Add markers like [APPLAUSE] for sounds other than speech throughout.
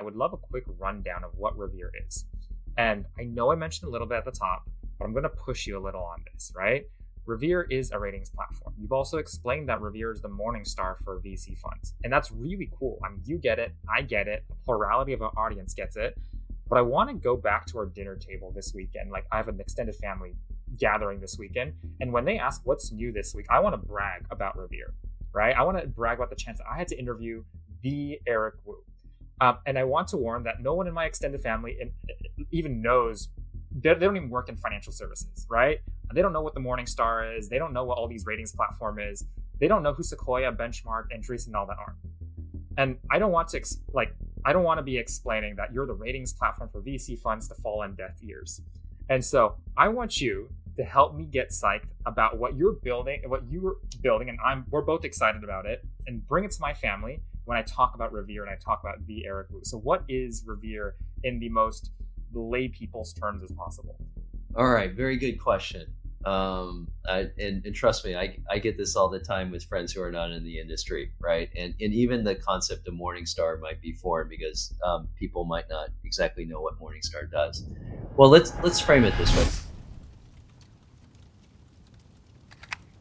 I would love a quick rundown of what Revere is. And I know I mentioned a little bit at the top, but I'm going to push you a little on this, right? Revere is a ratings platform. You've also explained that Revere is the Morningstar for VC funds. And that's really cool. I mean, you get it, I get it, the plurality of our audience gets it. But I want to go back to our dinner table this weekend. Like, I have an extended family gathering this weekend. And when they ask what's new this week, I want to brag about Revere, right? I want to brag about the chance that I had to interview the Eric Woo. Um, and I want to warn that no one in my extended family even knows they don't even work in financial services, right? They don't know what the Morningstar is. They don't know what all these ratings platform is. They don't know who Sequoia, Benchmark, and and all that are. And I don't want to like I don't want to be explaining that you're the ratings platform for VC funds to fall on deaf ears. And so I want you to help me get psyched about what you're building, what you're building, and I'm we're both excited about it, and bring it to my family when I talk about Revere and I talk about the Eric Woo. So what is Revere in the most lay people's terms as possible? All right, very good question. Um, I, and, and trust me, I, I get this all the time with friends who are not in the industry, right? And and even the concept of Morningstar might be foreign because um, people might not exactly know what Morningstar does. Well, let's let's frame it this way.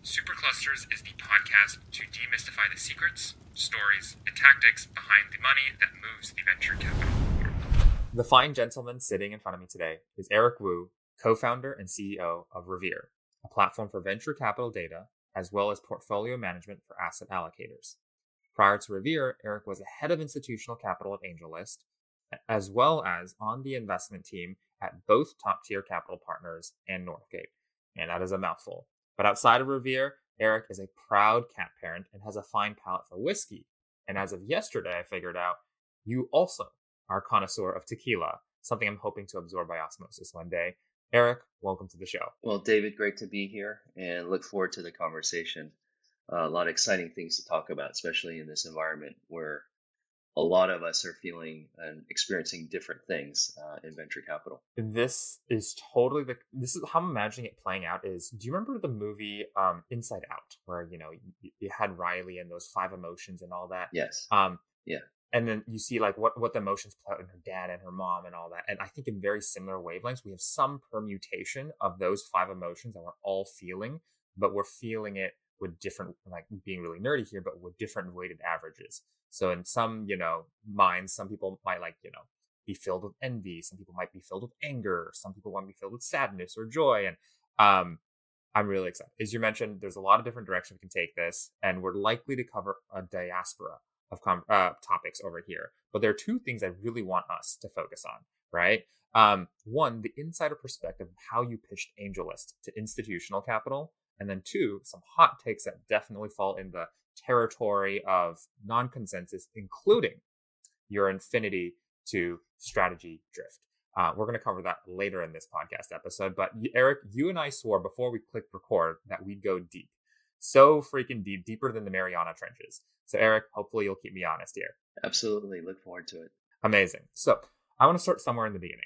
Superclusters is the podcast to demystify the secrets, stories, and tactics behind the money that moves the venture capital. The fine gentleman sitting in front of me today is Eric Woo, co founder and CEO of Revere, a platform for venture capital data as well as portfolio management for asset allocators. Prior to Revere, Eric was a head of institutional capital at AngelList, as well as on the investment team at both top tier capital partners and Northgate. And that is a mouthful. But outside of Revere, Eric is a proud cat parent and has a fine palate for whiskey. And as of yesterday, I figured out you also are a connoisseur of tequila, something I'm hoping to absorb by osmosis one day. Eric, welcome to the show. Well, David, great to be here and look forward to the conversation. Uh, a lot of exciting things to talk about, especially in this environment where a lot of us are feeling and experiencing different things uh, in venture capital. This is totally the. This is how I'm imagining it playing out. Is do you remember the movie um, Inside Out, where you know you, you had Riley and those five emotions and all that? Yes. Um, yeah and then you see like what what the emotions play out in her dad and her mom and all that and i think in very similar wavelengths we have some permutation of those five emotions that we're all feeling but we're feeling it with different like being really nerdy here but with different weighted averages so in some you know minds some people might like you know be filled with envy some people might be filled with anger some people want to be filled with sadness or joy and um I'm really excited. As you mentioned, there's a lot of different directions we can take this, and we're likely to cover a diaspora of com- uh, topics over here. But there are two things I really want us to focus on, right? Um, one, the insider perspective of how you pitched AngelList to institutional capital. And then two, some hot takes that definitely fall in the territory of non consensus, including your infinity to strategy drift. Uh, we're going to cover that later in this podcast episode. But Eric, you and I swore before we clicked record that we'd go deep. So freaking deep, deeper than the Mariana Trenches. So, Eric, hopefully you'll keep me honest here. Absolutely. Look forward to it. Amazing. So, I want to start somewhere in the beginning.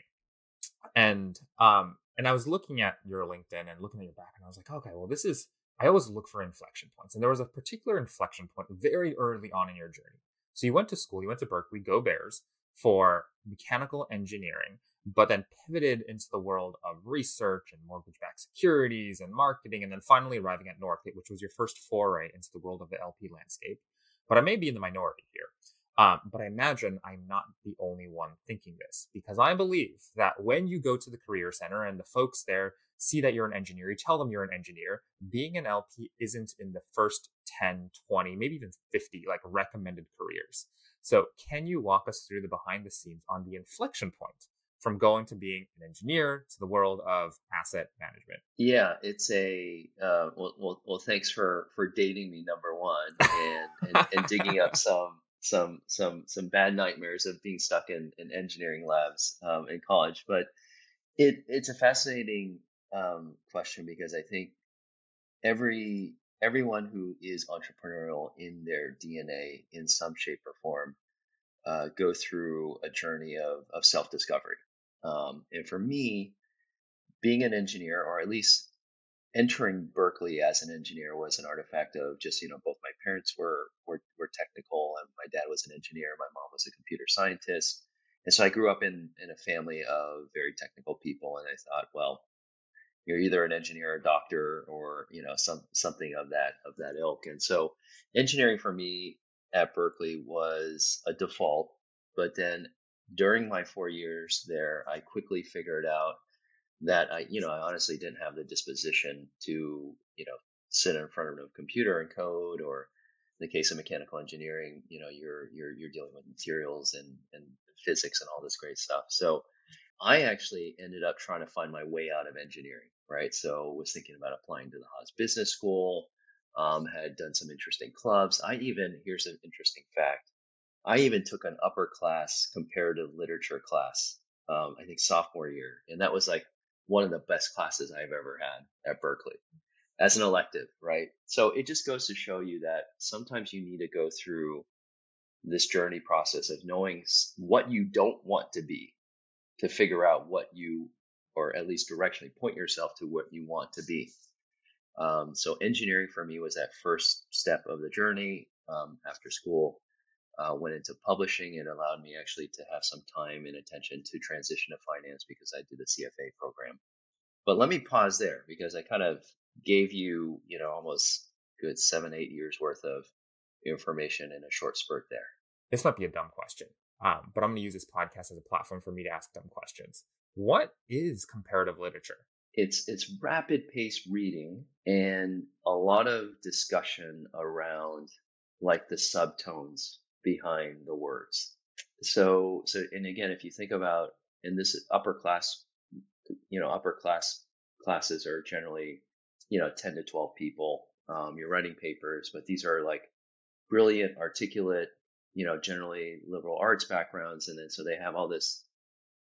And um and I was looking at your LinkedIn and looking at your back and I was like, okay, well this is I always look for inflection points. And there was a particular inflection point very early on in your journey. So you went to school, you went to Berkeley, go Bears, for mechanical engineering, but then pivoted into the world of research and mortgage backed securities and marketing, and then finally arriving at Northgate, which was your first foray into the world of the LP landscape. But I may be in the minority here. Um, but I imagine I'm not the only one thinking this because I believe that when you go to the Career Center and the folks there see that you're an engineer, you tell them you're an engineer, being an LP isn't in the first 10, 20, maybe even 50 like recommended careers. So, can you walk us through the behind the scenes on the inflection point from going to being an engineer to the world of asset management? Yeah, it's a uh, well, well, well. Thanks for for dating me, number one, and and, and digging up [LAUGHS] some some some some bad nightmares of being stuck in, in engineering labs um, in college. But it it's a fascinating um, question because I think every everyone who is entrepreneurial in their DNA in some shape or form uh, go through a journey of, of self discovery. Um, and for me, being an engineer, or at least entering Berkeley as an engineer, was an artifact of just you know both my parents were were, were technical, and my dad was an engineer, my mom was a computer scientist, And so I grew up in, in a family of very technical people. And I thought, well, you're either an engineer, a doctor, or, you know, some, something of that, of that ilk. And so engineering for me at Berkeley was a default. But then during my four years there, I quickly figured out that I, you know, I honestly didn't have the disposition to, you know, sit in front of a computer and code or in the case of mechanical engineering, you know, you're you're you're dealing with materials and and physics and all this great stuff. So I actually ended up trying to find my way out of engineering, right? So was thinking about applying to the Haas Business School, um, had done some interesting clubs. I even here's an interesting fact. I even took an upper class comparative literature class, um, I think sophomore year, and that was like one of the best classes I've ever had at Berkeley as an elective, right? So it just goes to show you that sometimes you need to go through this journey process of knowing what you don't want to be to figure out what you, or at least directionally point yourself to what you want to be. Um, so engineering for me was that first step of the journey um, after school. Uh, went into publishing. It allowed me actually to have some time and attention to transition to finance because I did the CFA program. But let me pause there because I kind of gave you, you know, almost good seven, eight years worth of information in a short spurt there. This might be a dumb question, um, but I'm going to use this podcast as a platform for me to ask dumb questions. What is comparative literature? It's it's rapid paced reading and a lot of discussion around like the subtones behind the words. So so and again, if you think about in this upper class, you know, upper class classes are generally you know 10 to 12 people um, you're writing papers but these are like brilliant articulate you know generally liberal arts backgrounds and then so they have all this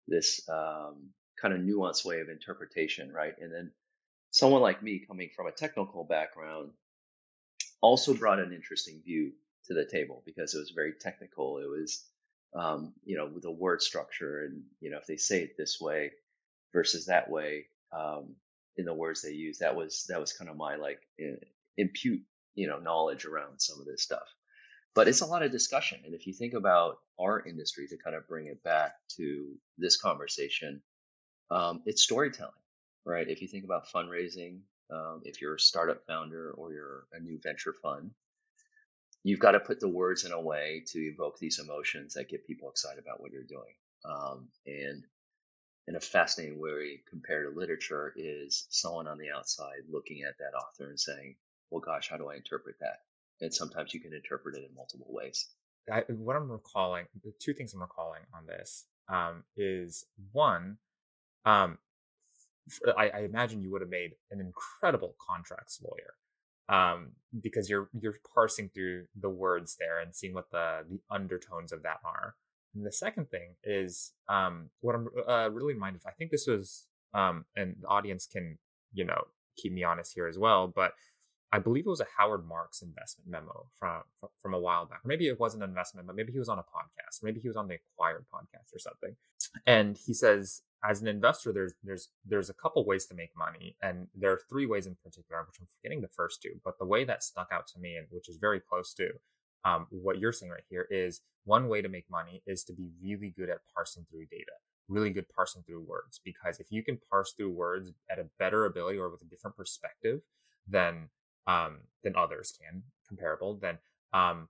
this um, kind of nuanced way of interpretation right and then someone like me coming from a technical background also brought an interesting view to the table because it was very technical it was um, you know the word structure and you know if they say it this way versus that way um, in the words they use. That was that was kind of my like impute you know knowledge around some of this stuff. But it's a lot of discussion, and if you think about our industry to kind of bring it back to this conversation, um, it's storytelling, right? If you think about fundraising, um, if you're a startup founder or you're a new venture fund, you've got to put the words in a way to evoke these emotions that get people excited about what you're doing. Um, and in a fascinating way comparative literature is someone on the outside looking at that author and saying, well, gosh, how do I interpret that? And sometimes you can interpret it in multiple ways. I, what I'm recalling, the two things I'm recalling on this um, is one, um, I, I, imagine you would have made an incredible contracts lawyer um, because you're you're parsing through the words there and seeing what the the undertones of that are. And the second thing is um, what I'm uh, really reminded. I think this was, um, and the audience can, you know, keep me honest here as well. But I believe it was a Howard Marks investment memo from from a while back. maybe it wasn't an investment, but maybe he was on a podcast. Maybe he was on the Acquired podcast or something. And he says, as an investor, there's there's there's a couple ways to make money, and there are three ways in particular, which I'm forgetting the first two. But the way that stuck out to me, and which is very close to um, what you're saying right here is one way to make money is to be really good at parsing through data, really good parsing through words. Because if you can parse through words at a better ability or with a different perspective than um, than others can, comparable, then um,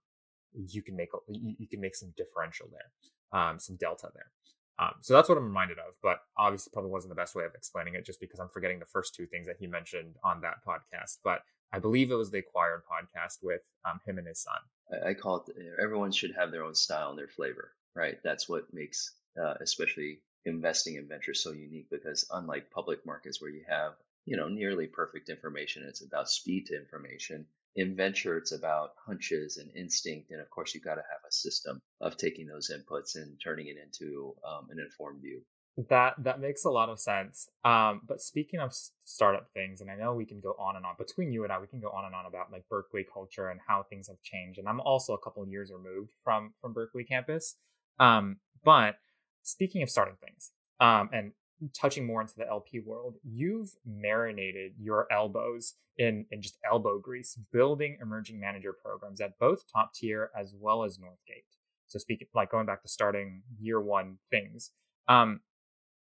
you can make you, can make some differential there, um, some delta there. Um, so that's what I'm reminded of, but obviously probably wasn't the best way of explaining it just because I'm forgetting the first two things that he mentioned on that podcast. But I believe it was the acquired podcast with um, him and his son. I call it everyone should have their own style and their flavor, right? That's what makes uh, especially investing in ventures so unique because unlike public markets where you have you know nearly perfect information, it's about speed to information. In venture, it's about hunches and instinct, and of course, you've got to have a system of taking those inputs and turning it into um, an informed view. That that makes a lot of sense. Um, but speaking of startup things, and I know we can go on and on between you and I, we can go on and on about like Berkeley culture and how things have changed. And I'm also a couple years removed from from Berkeley campus. Um, but speaking of starting things, um, and touching more into the LP world, you've marinated your elbows in in just elbow grease, building emerging manager programs at both top tier as well as Northgate. So speaking like going back to starting year one things, um,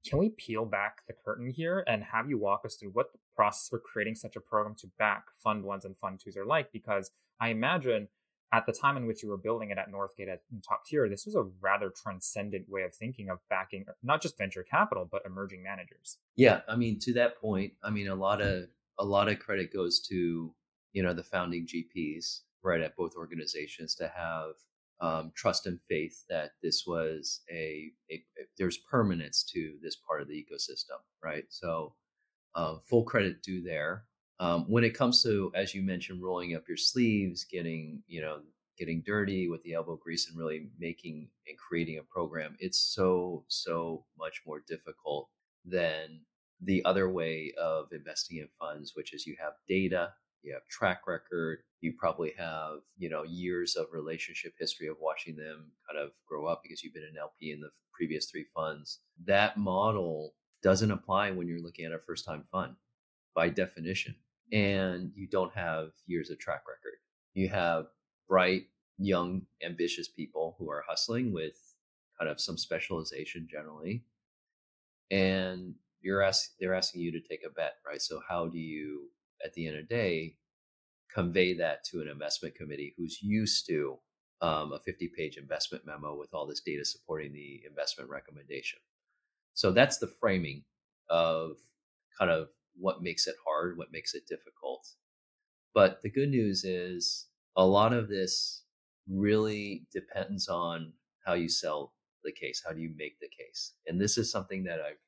can we peel back the curtain here and have you walk us through what the process for creating such a program to back fund ones and fund twos are like? Because I imagine at the time in which you were building it at Northgate at top tier, this was a rather transcendent way of thinking of backing not just venture capital but emerging managers. Yeah, I mean to that point, I mean a lot of a lot of credit goes to you know the founding GPs right at both organizations to have um, trust and faith that this was a, a, a, there's permanence to this part of the ecosystem, right? So uh, full credit due there. Um, when it comes to, as you mentioned, rolling up your sleeves, getting you know getting dirty with the elbow grease, and really making and creating a program, it's so so much more difficult than the other way of investing in funds, which is you have data, you have track record, you probably have you know years of relationship history of watching them kind of grow up because you've been an LP in the previous three funds. That model doesn't apply when you're looking at a first time fund by definition. And you don't have years of track record. You have bright, young, ambitious people who are hustling with kind of some specialization generally. And you're ask, they're asking you to take a bet, right? So how do you, at the end of the day, convey that to an investment committee who's used to um, a 50 page investment memo with all this data supporting the investment recommendation. So that's the framing of kind of what makes it hard, what makes it difficult. But the good news is a lot of this really depends on how you sell the case. How do you make the case? And this is something that I've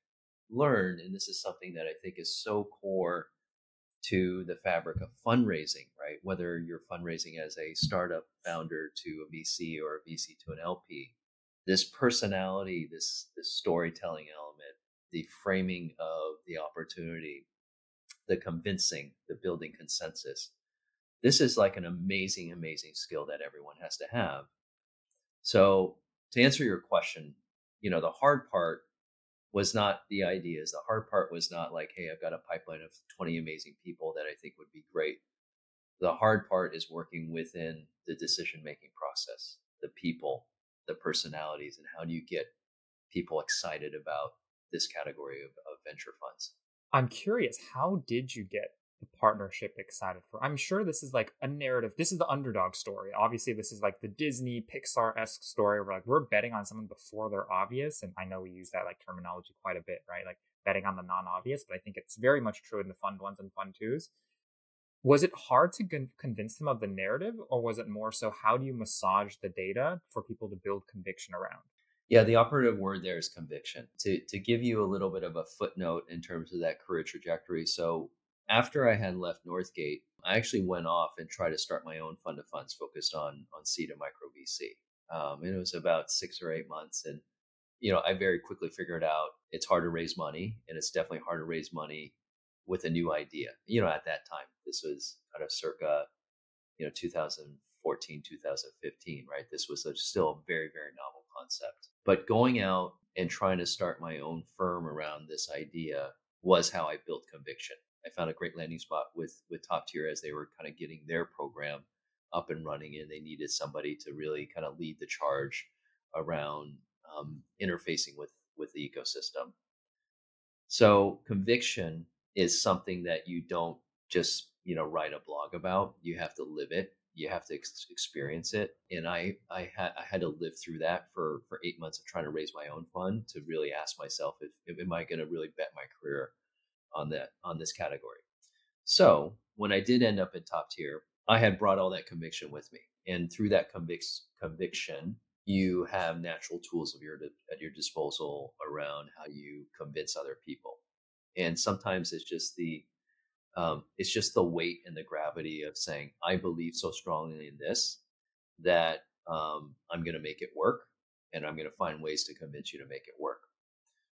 learned, and this is something that I think is so core to the fabric of fundraising, right? Whether you're fundraising as a startup founder to a VC or a VC to an LP, this personality, this this storytelling element, the framing of the opportunity, the convincing, the building consensus. This is like an amazing, amazing skill that everyone has to have. So to answer your question, you know, the hard part was not the ideas. The hard part was not like, hey, I've got a pipeline of 20 amazing people that I think would be great. The hard part is working within the decision making process, the people, the personalities, and how do you get people excited about this category of, of venture funds? I'm curious, how did you get the partnership excited for? I'm sure this is like a narrative. This is the underdog story. Obviously, this is like the Disney Pixar esque story where like we're betting on someone before they're obvious. And I know we use that like terminology quite a bit, right? Like betting on the non obvious, but I think it's very much true in the fund ones and fund twos. Was it hard to con- convince them of the narrative, or was it more so how do you massage the data for people to build conviction around? Yeah, the operative word there is conviction. To to give you a little bit of a footnote in terms of that career trajectory. So after I had left Northgate, I actually went off and tried to start my own fund of funds focused on on seed and micro VC. Um, and it was about six or eight months, and you know I very quickly figured out it's hard to raise money, and it's definitely hard to raise money with a new idea. You know, at that time, this was kind of circa you know 2014, 2015, right? This was a, still a very very novel concept, but going out and trying to start my own firm around this idea was how I built conviction. I found a great landing spot with with Top Tier as they were kind of getting their program up and running, and they needed somebody to really kind of lead the charge around um, interfacing with with the ecosystem. So conviction is something that you don't just you know write a blog about. You have to live it. You have to ex- experience it. And I I had I had to live through that for for eight months of trying to raise my own fund to really ask myself if, if am I going to really bet my career on that on this category. So when I did end up in top tier, I had brought all that conviction with me, and through that convic- conviction, you have natural tools of your at your disposal around how you convince other people. And sometimes it's just the um, it's just the weight and the gravity of saying, I believe so strongly in this that um, I'm going to make it work, and I'm going to find ways to convince you to make it work.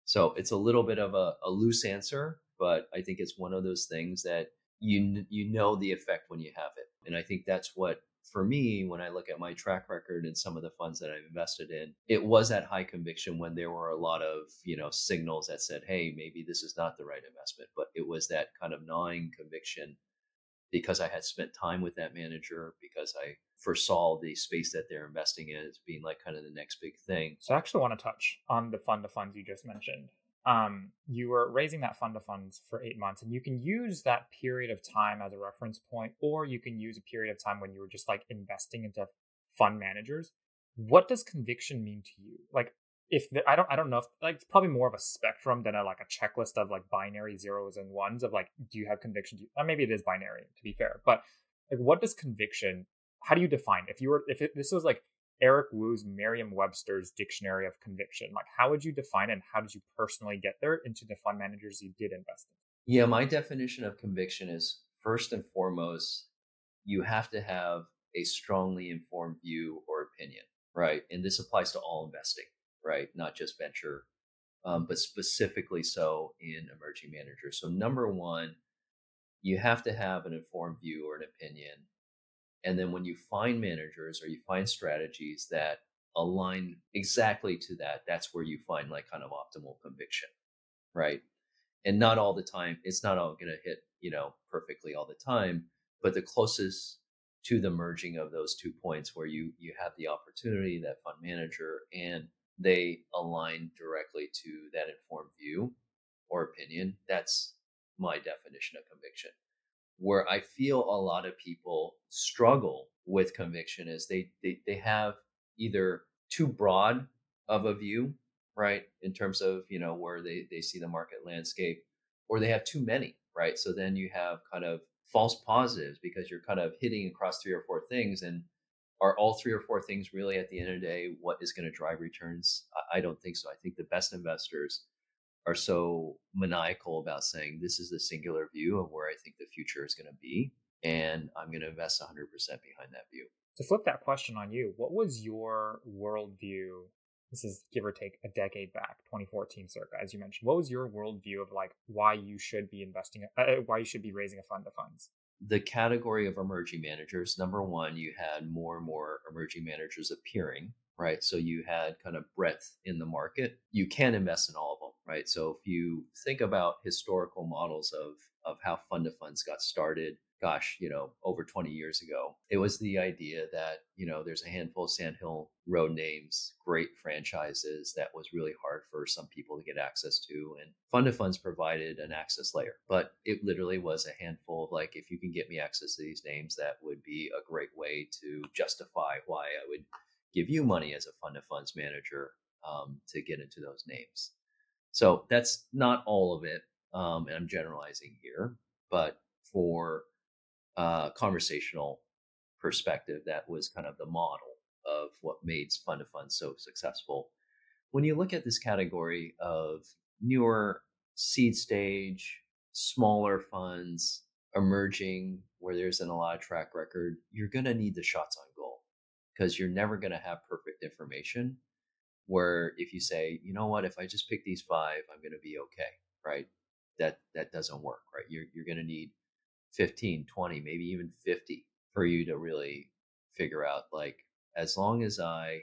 So it's a little bit of a, a loose answer, but I think it's one of those things that you you know the effect when you have it, and I think that's what for me when I look at my track record and some of the funds that I've invested in, it was at high conviction when there were a lot of you know signals that said, hey, maybe this is not the right investment, but it was that kind of gnawing conviction because I had spent time with that manager, because I foresaw the space that they're investing in as being like kind of the next big thing. So I actually want to touch on the fund of funds you just mentioned. Um, you were raising that fund of funds for eight months, and you can use that period of time as a reference point, or you can use a period of time when you were just like investing into fund managers. What does conviction mean to you? Like, if the, I don't, I don't know if like it's probably more of a spectrum than a like a checklist of like binary zeros and ones of like, do you have conviction? Do you, uh, maybe it is binary to be fair, but like, what does conviction? How do you define? If you were, if it, this was like Eric Woo's Merriam-Webster's dictionary of conviction, like how would you define and how did you personally get there into the fund managers you did invest in? Yeah, my definition of conviction is first and foremost, you have to have a strongly informed view or opinion, right? And this applies to all investing right? Not just venture, um, but specifically so in emerging managers. So, number one, you have to have an informed view or an opinion. And then when you find managers or you find strategies that align exactly to that, that's where you find like kind of optimal conviction, right? And not all the time, it's not all going to hit, you know, perfectly all the time, but the closest to the merging of those two points where you you have the opportunity that fund manager and they align directly to that informed view or opinion. That's my definition of conviction. Where I feel a lot of people struggle with conviction is they they, they have either too broad of a view, right, in terms of you know where they they see the market landscape, or they have too many, right. So then you have kind of false positives because you're kind of hitting across three or four things and are all three or four things really at the end of the day what is going to drive returns? I don't think so. I think the best investors are so maniacal about saying this is the singular view of where I think the future is going to be. And I'm going to invest 100% behind that view. To flip that question on you, what was your worldview? This is give or take a decade back, 2014 circa, as you mentioned. What was your worldview of like why you should be investing, uh, why you should be raising a fund of funds? the category of emerging managers, number one, you had more and more emerging managers appearing, right? So you had kind of breadth in the market. You can invest in all of them, right? So if you think about historical models of of how fund of funds got started, gosh, you know, over 20 years ago. It was the idea that, you know, there's a handful of Sandhill Road names, great franchises that was really hard for some people to get access to. And Fund of Funds provided an access layer, but it literally was a handful of like, if you can get me access to these names, that would be a great way to justify why I would give you money as a Fund of Funds manager um, to get into those names. So that's not all of it. Um, and I'm generalizing here, but for uh, conversational perspective that was kind of the model of what made fund of funds so successful. When you look at this category of newer seed stage, smaller funds, emerging, where there isn't a lot of track record, you're going to need the shots on goal because you're never going to have perfect information. Where if you say, you know what, if I just pick these five, I'm going to be okay, right? That that doesn't work, right? You're you're going to need 15, 20, maybe even 50 for you to really figure out like as long as I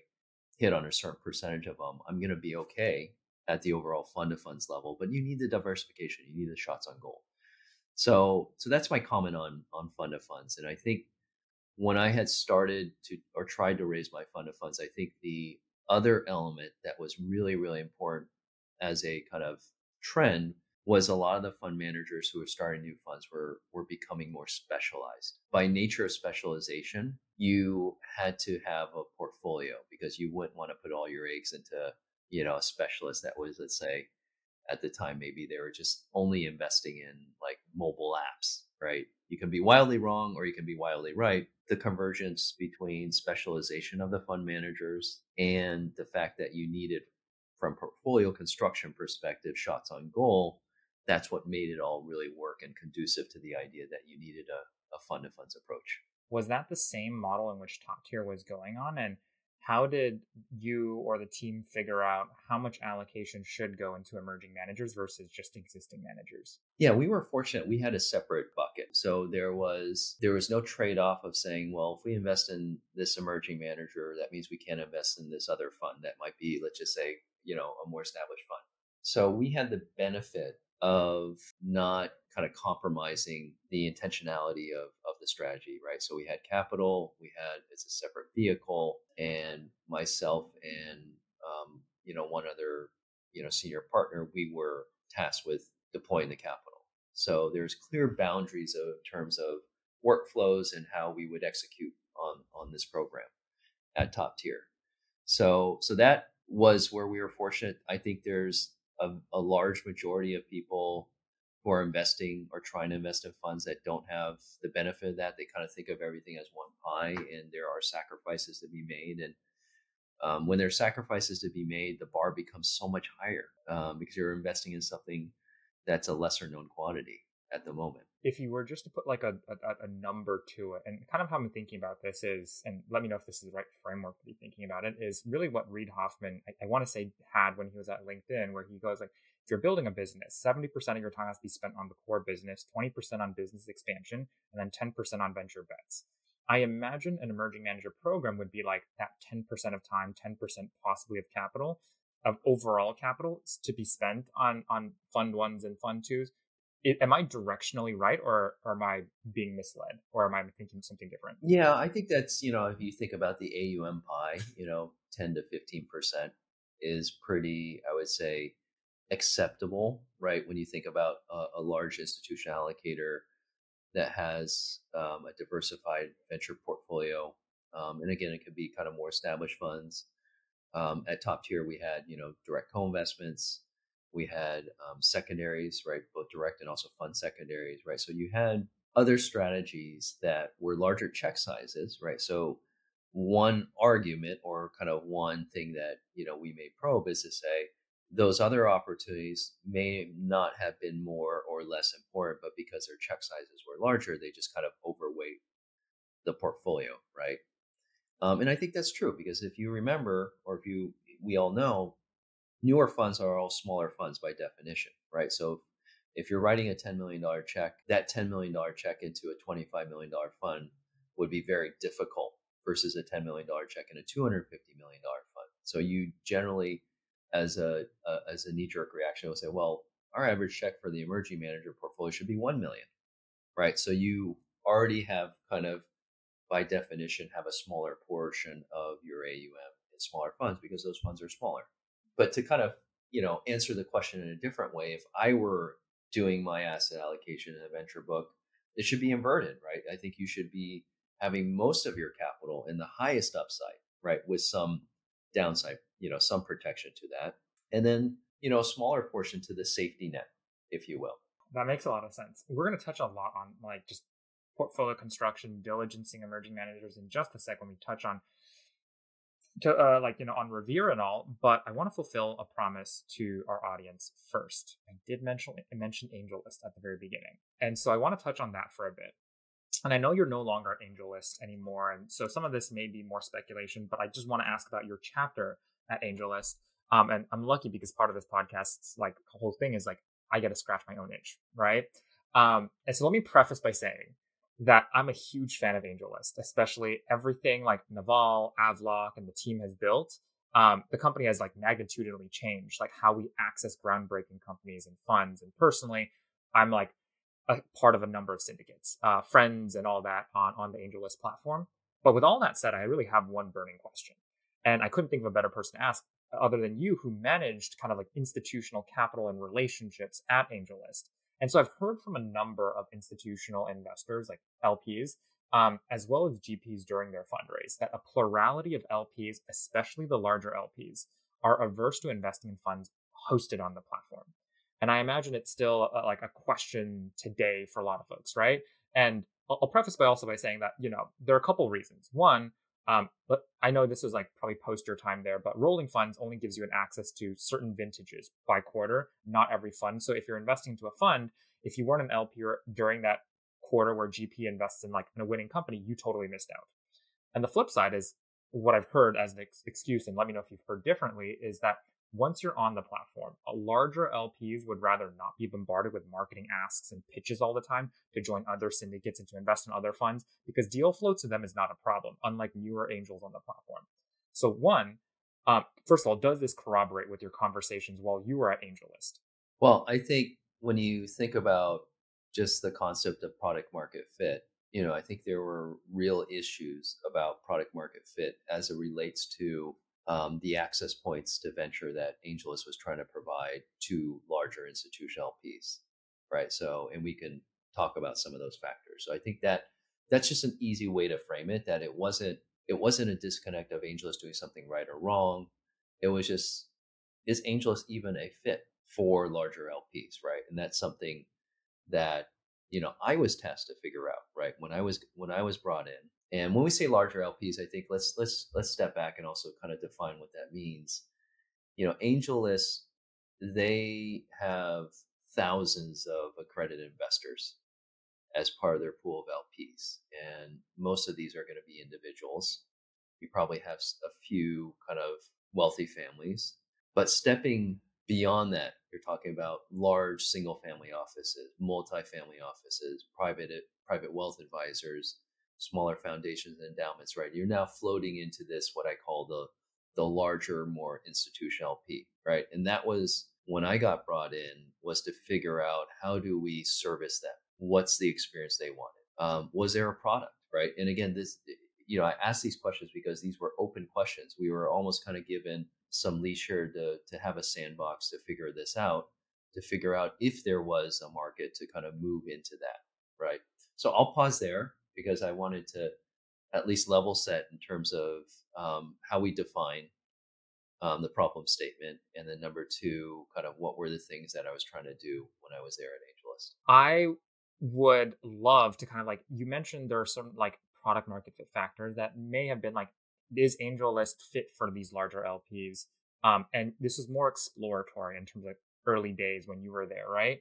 hit on a certain percentage of them, I'm going to be okay at the overall fund of funds level. But you need the diversification, you need the shots on goal. So, so that's my comment on on fund of funds. And I think when I had started to or tried to raise my fund of funds, I think the other element that was really really important as a kind of trend was a lot of the fund managers who were starting new funds were were becoming more specialized. By nature of specialization, you had to have a portfolio because you wouldn't want to put all your eggs into, you know, a specialist that was, let's say, at the time maybe they were just only investing in like mobile apps, right? You can be wildly wrong or you can be wildly right. The convergence between specialization of the fund managers and the fact that you needed from portfolio construction perspective shots on goal that's what made it all really work and conducive to the idea that you needed a, a fund of funds approach. Was that the same model in which Top Tier was going on? And how did you or the team figure out how much allocation should go into emerging managers versus just existing managers? Yeah, we were fortunate. We had a separate bucket. So there was there was no trade-off of saying, well, if we invest in this emerging manager, that means we can't invest in this other fund that might be, let's just say, you know, a more established fund. So we had the benefit of not kind of compromising the intentionality of, of the strategy, right? So we had capital, we had it's a separate vehicle, and myself and um, you know one other you know senior partner, we were tasked with deploying the capital. So there's clear boundaries of terms of workflows and how we would execute on on this program at top tier. So so that was where we were fortunate. I think there's a, a large majority of people who are investing or trying to invest in funds that don't have the benefit of that. They kind of think of everything as one pie, and there are sacrifices to be made. And um, when there are sacrifices to be made, the bar becomes so much higher um, because you're investing in something that's a lesser known quantity at the moment. If you were just to put like a, a, a, number to it, and kind of how I'm thinking about this is, and let me know if this is the right framework to be thinking about it, is really what Reid Hoffman, I, I want to say, had when he was at LinkedIn, where he goes like, if you're building a business, 70% of your time has to be spent on the core business, 20% on business expansion, and then 10% on venture bets. I imagine an emerging manager program would be like that 10% of time, 10% possibly of capital, of overall capital to be spent on on fund ones and fund twos it, am I directionally right, or, or am I being misled, or am I thinking something different? Yeah, I think that's you know if you think about the AUM pie, you know, ten to fifteen percent is pretty, I would say, acceptable, right? When you think about a, a large institution allocator that has um, a diversified venture portfolio, um, and again, it could be kind of more established funds. Um, at top tier, we had you know direct co-investments we had um, secondaries, right? Both direct and also fund secondaries, right? So you had other strategies that were larger check sizes, right? So one argument or kind of one thing that you know we may probe is to say those other opportunities may not have been more or less important, but because their check sizes were larger, they just kind of overweight the portfolio, right? Um, and I think that's true because if you remember, or if you, we all know, newer funds are all smaller funds by definition, right? So if you're writing a $10 million check, that $10 million check into a $25 million fund would be very difficult versus a $10 million check in a $250 million fund. So you generally, as a, a as a knee jerk reaction, will say, well, our average check for the emerging manager portfolio should be 1 million, right? So you already have kind of, by definition, have a smaller portion of your AUM in smaller funds because those funds are smaller. But to kind of, you know, answer the question in a different way, if I were doing my asset allocation in a venture book, it should be inverted, right? I think you should be having most of your capital in the highest upside, right? With some downside, you know, some protection to that. And then, you know, a smaller portion to the safety net, if you will. That makes a lot of sense. We're going to touch a lot on like just portfolio construction, diligencing emerging managers in just a sec when we touch on to uh, like you know on Revere and all, but I want to fulfill a promise to our audience first. I did mention mention AngelList at the very beginning, and so I want to touch on that for a bit. And I know you're no longer at AngelList anymore, and so some of this may be more speculation, but I just want to ask about your chapter at AngelList. Um, and I'm lucky because part of this podcast's like whole thing is like I get to scratch my own itch, right? Um, and so let me preface by saying that I'm a huge fan of AngelList, especially everything like Naval, Avlok, and the team has built. Um, the company has like magnitudinally changed, like how we access groundbreaking companies and funds. And personally, I'm like a part of a number of syndicates, uh, friends, and all that on on the AngelList platform. But with all that said, I really have one burning question, and I couldn't think of a better person to ask other than you, who managed kind of like institutional capital and relationships at AngelList. And so I've heard from a number of institutional investors, like LPs, um, as well as GPs during their fundraise, that a plurality of LPs, especially the larger LPs, are averse to investing in funds hosted on the platform. And I imagine it's still a, like a question today for a lot of folks, right? And I'll, I'll preface by also by saying that you know there are a couple reasons. One, um, but I know this was like probably post your time there, but rolling funds only gives you an access to certain vintages by quarter, not every fund. So if you're investing into a fund, if you weren't an LP during that quarter where GP invests in like in a winning company, you totally missed out. And the flip side is what I've heard as an ex- excuse, and let me know if you've heard differently, is that once you're on the platform, larger LPs would rather not be bombarded with marketing asks and pitches all the time to join other syndicates and to invest in other funds because deal flow to them is not a problem, unlike newer angels on the platform. So, one, um, first of all, does this corroborate with your conversations while you were at AngelList? Well, I think when you think about just the concept of product market fit, you know, I think there were real issues about product market fit as it relates to um, the access points to venture that AngelList was trying to provide to larger institutional LPs, right? So, and we can talk about some of those factors. So, I think that that's just an easy way to frame it. That it wasn't it wasn't a disconnect of AngelList doing something right or wrong. It was just is AngelList even a fit for larger LPs, right? And that's something that you know I was tasked to figure out, right? When I was when I was brought in, and when we say larger LPs, I think let's let's let's step back and also kind of define what that means. You know, AngelList, they have thousands of accredited investors as part of their pool of LPs, and most of these are going to be individuals. You probably have a few kind of wealthy families, but stepping beyond that, you're talking about large single family offices, multi-family offices, private private wealth advisors, smaller foundations and endowments, right? You're now floating into this what I call the the larger, more institutional LP, right? And that was when I got brought in was to figure out how do we service them? What's the experience they wanted? Um, was there a product, right? And again, this you know, I asked these questions because these were open questions. We were almost kind of given some leisure to to have a sandbox to figure this out, to figure out if there was a market to kind of move into that, right? So I'll pause there because I wanted to at least level set in terms of um, how we define um, the problem statement, and then number two, kind of what were the things that I was trying to do when I was there at AngelList. I would love to kind of like you mentioned there are some like product market fit factors that may have been like is AngelList fit for these larger LPs? Um, and this is more exploratory in terms of early days when you were there, right?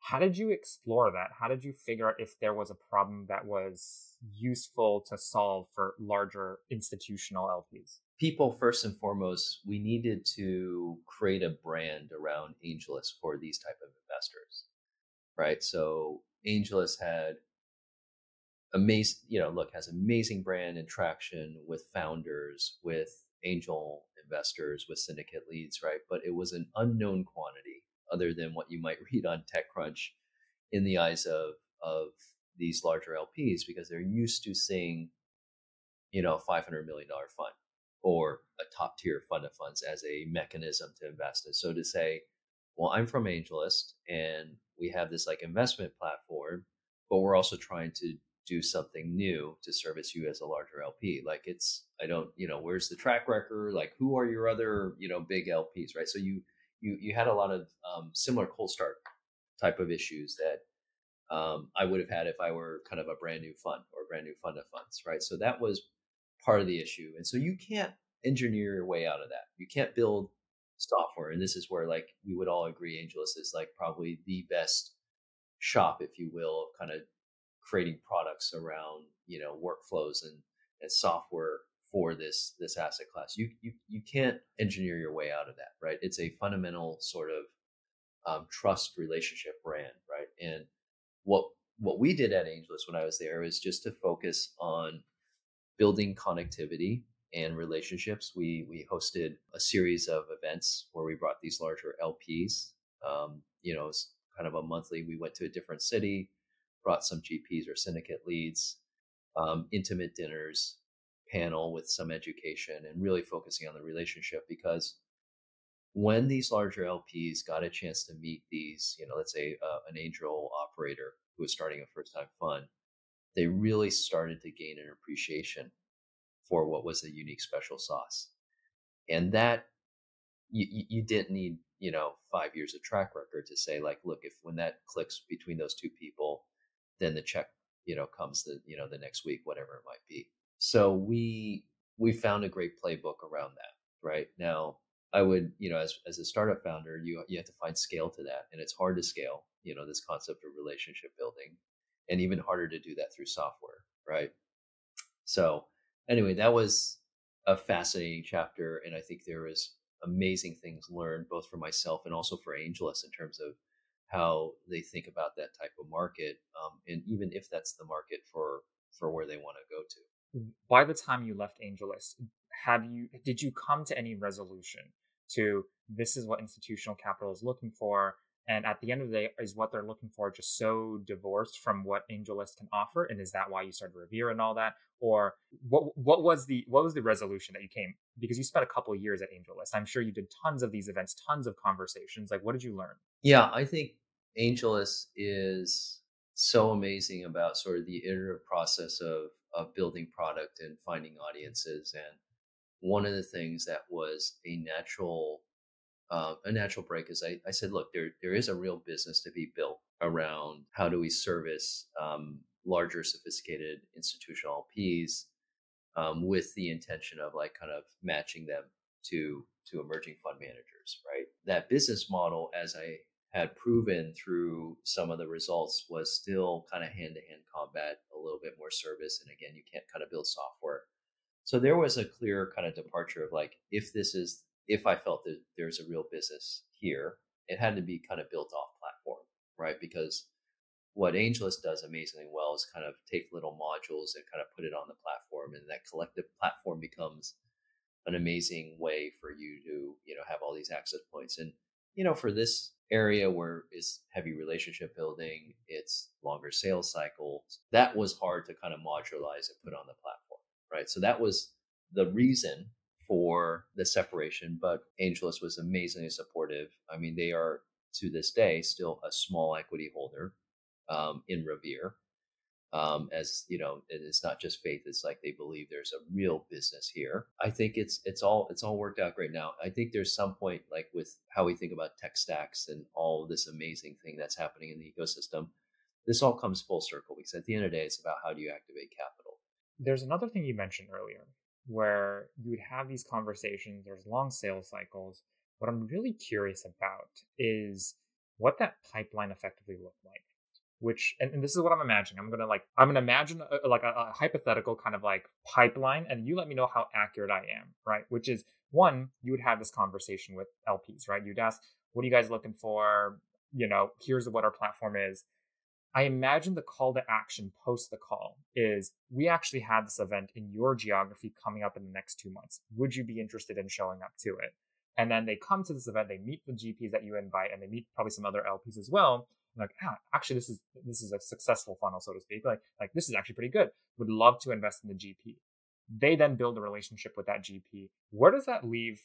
How did you explore that? How did you figure out if there was a problem that was useful to solve for larger institutional LPs? People, first and foremost, we needed to create a brand around AngelList for these type of investors, right? So AngelList had amazing, you know, look, has amazing brand and traction with founders, with angel investors, with syndicate leads, right? But it was an unknown quantity other than what you might [LAUGHS] read on TechCrunch in the eyes of of these larger LPs because they're used to seeing, you know, a five hundred million dollar fund or a top tier fund of funds as a mechanism to invest in. So to say, well, I'm from AngelList and we have this like investment platform, but we're also trying to do something new to service you as a larger LP. Like it's, I don't, you know, where's the track record? Like who are your other, you know, big LPs, right? So you, you, you had a lot of um, similar cold start type of issues that um, I would have had if I were kind of a brand new fund or brand new fund of funds, right? So that was part of the issue. And so you can't engineer your way out of that. You can't build software. And this is where like we would all agree AngelList is like probably the best shop, if you will, kind of creating products around you know workflows and, and software for this this asset class. You you you can't engineer your way out of that, right? It's a fundamental sort of um, trust relationship brand, right? And what what we did at AngelList when I was there was just to focus on building connectivity and relationships. We we hosted a series of events where we brought these larger LPs. Um, you know, it's kind of a monthly. We went to a different city brought some GPs or syndicate leads, um, intimate dinners, panel with some education, and really focusing on the relationship because when these larger LPs got a chance to meet these, you know, let's say uh, an angel operator who was starting a first time fund, they really started to gain an appreciation for what was a unique special sauce. And that you, you didn't need, you know, five years of track record to say, like, look, if when that clicks between those two people, then the check you know comes the you know the next week whatever it might be so we we found a great playbook around that right now i would you know as, as a startup founder you you have to find scale to that and it's hard to scale you know this concept of relationship building and even harder to do that through software right so anyway that was a fascinating chapter and i think there was amazing things learned both for myself and also for AngelList in terms of how they think about that type of market, um, and even if that's the market for for where they want to go to. By the time you left AngelList, have you did you come to any resolution to this is what institutional capital is looking for? And at the end of the day, is what they're looking for just so divorced from what AngelList can offer? And is that why you started Revere and all that? Or what what was the what was the resolution that you came because you spent a couple of years at AngelList? I'm sure you did tons of these events, tons of conversations. Like what did you learn? Yeah, I think AngelList is so amazing about sort of the iterative process of of building product and finding audiences. And one of the things that was a natural uh, a natural break is I, I said, look, there there is a real business to be built around how do we service um, larger, sophisticated institutional LPs um, with the intention of like kind of matching them to to emerging fund managers, right? That business model, as I had proven through some of the results, was still kind of hand to hand combat, a little bit more service, and again, you can't kind of build software. So there was a clear kind of departure of like, if this is if I felt that there's a real business here, it had to be kind of built off platform, right? Because what AngelList does amazingly well is kind of take little modules and kind of put it on the platform, and that collective platform becomes an amazing way for you to you know have all these access points. And you know, for this area where is heavy relationship building, it's longer sales cycles. That was hard to kind of modularize and put on the platform, right? So that was the reason for the separation, but AngelList was amazingly supportive. I mean, they are to this day still a small equity holder um, in Revere. Um, as you know, it's not just faith; it's like they believe there's a real business here. I think it's it's all it's all worked out great now. I think there's some point, like with how we think about tech stacks and all this amazing thing that's happening in the ecosystem, this all comes full circle because at the end of the day, it's about how do you activate capital. There's another thing you mentioned earlier, where you would have these conversations. There's long sales cycles. What I'm really curious about is what that pipeline effectively looked like. Which, and, and this is what I'm imagining. I'm gonna like, I'm gonna imagine a, like a, a hypothetical kind of like pipeline, and you let me know how accurate I am, right? Which is one, you would have this conversation with LPs, right? You'd ask, what are you guys looking for? You know, here's what our platform is. I imagine the call to action post the call is we actually have this event in your geography coming up in the next two months. Would you be interested in showing up to it? And then they come to this event, they meet the GPs that you invite, and they meet probably some other LPs as well. Like, ah, actually, this is this is a successful funnel, so to speak. Like, like this is actually pretty good. Would love to invest in the GP. They then build a relationship with that GP. Where does that leave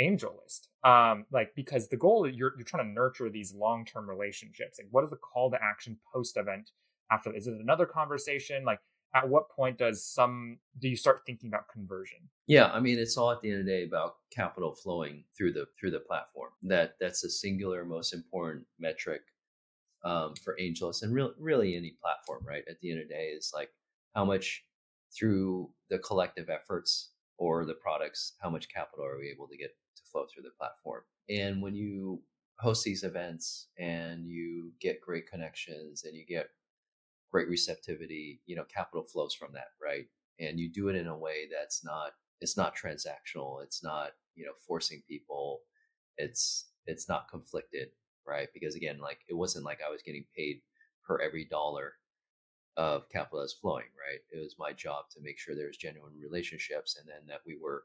AngelList um like because the goal you're you're trying to nurture these long-term relationships like what is the call to action post event after is it another conversation like at what point does some do you start thinking about conversion yeah i mean it's all at the end of the day about capital flowing through the through the platform that that's the singular most important metric um, for AngelList and really any platform right at the end of the day is like how much through the collective efforts or the products how much capital are we able to get to flow through the platform. And when you host these events and you get great connections and you get great receptivity, you know, capital flows from that, right? And you do it in a way that's not it's not transactional, it's not, you know, forcing people, it's it's not conflicted, right? Because again, like it wasn't like I was getting paid per every dollar of capital that's flowing, right? It was my job to make sure there's genuine relationships and then that we were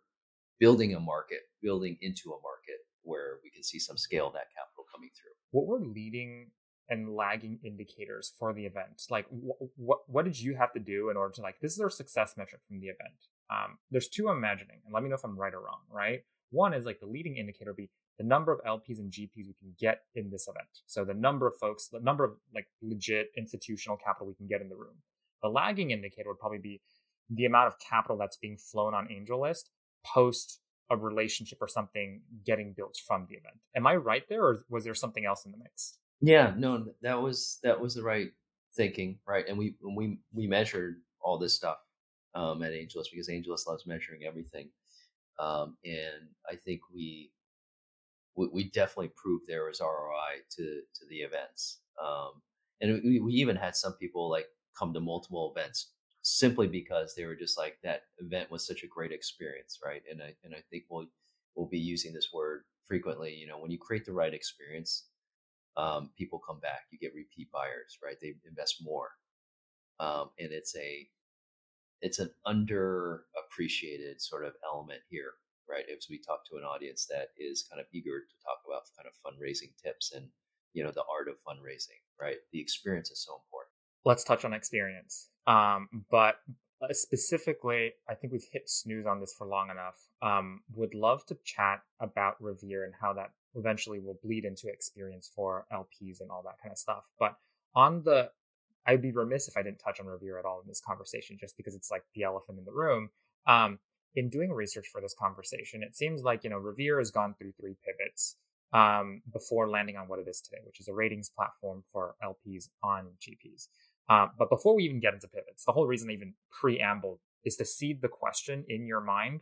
building a market, building into a market where we can see some scale that capital coming through. What were leading and lagging indicators for the event? Like, wh- what what did you have to do in order to like this is our success metric from the event? Um, there's two I'm imagining, and let me know if I'm right or wrong. Right, one is like the leading indicator would be the number of LPs and GPs we can get in this event. So the number of folks, the number of like legit institutional capital we can get in the room. The lagging indicator would probably be the amount of capital that's being flown on AngelList post a relationship or something getting built from the event. Am I right there, or was there something else in the mix? Yeah, no, that was that was the right thinking, right? And we we we measured all this stuff um, at AngelList because AngelList loves measuring everything, um, and I think we, we, we definitely proved there was ROI to to the events, um, and we, we even had some people like come to multiple events simply because they were just like that event was such a great experience, right? And I and I think we'll we'll be using this word frequently. You know, when you create the right experience, um, people come back. You get repeat buyers, right? They invest more, um, and it's a it's an underappreciated sort of element here, right? As we talk to an audience that is kind of eager to talk about kind of fundraising tips and you know the art of fundraising, right? The experience is so important. Let's touch on experience. Um, but uh, specifically, I think we've hit snooze on this for long enough. Um, would love to chat about Revere and how that eventually will bleed into experience for LPs and all that kind of stuff. But on the, I'd be remiss if I didn't touch on Revere at all in this conversation, just because it's like the elephant in the room. Um, in doing research for this conversation, it seems like you know Revere has gone through three pivots um, before landing on what it is today, which is a ratings platform for LPs on GPs. Uh, but before we even get into pivots, the whole reason I even preamble is to seed the question in your mind.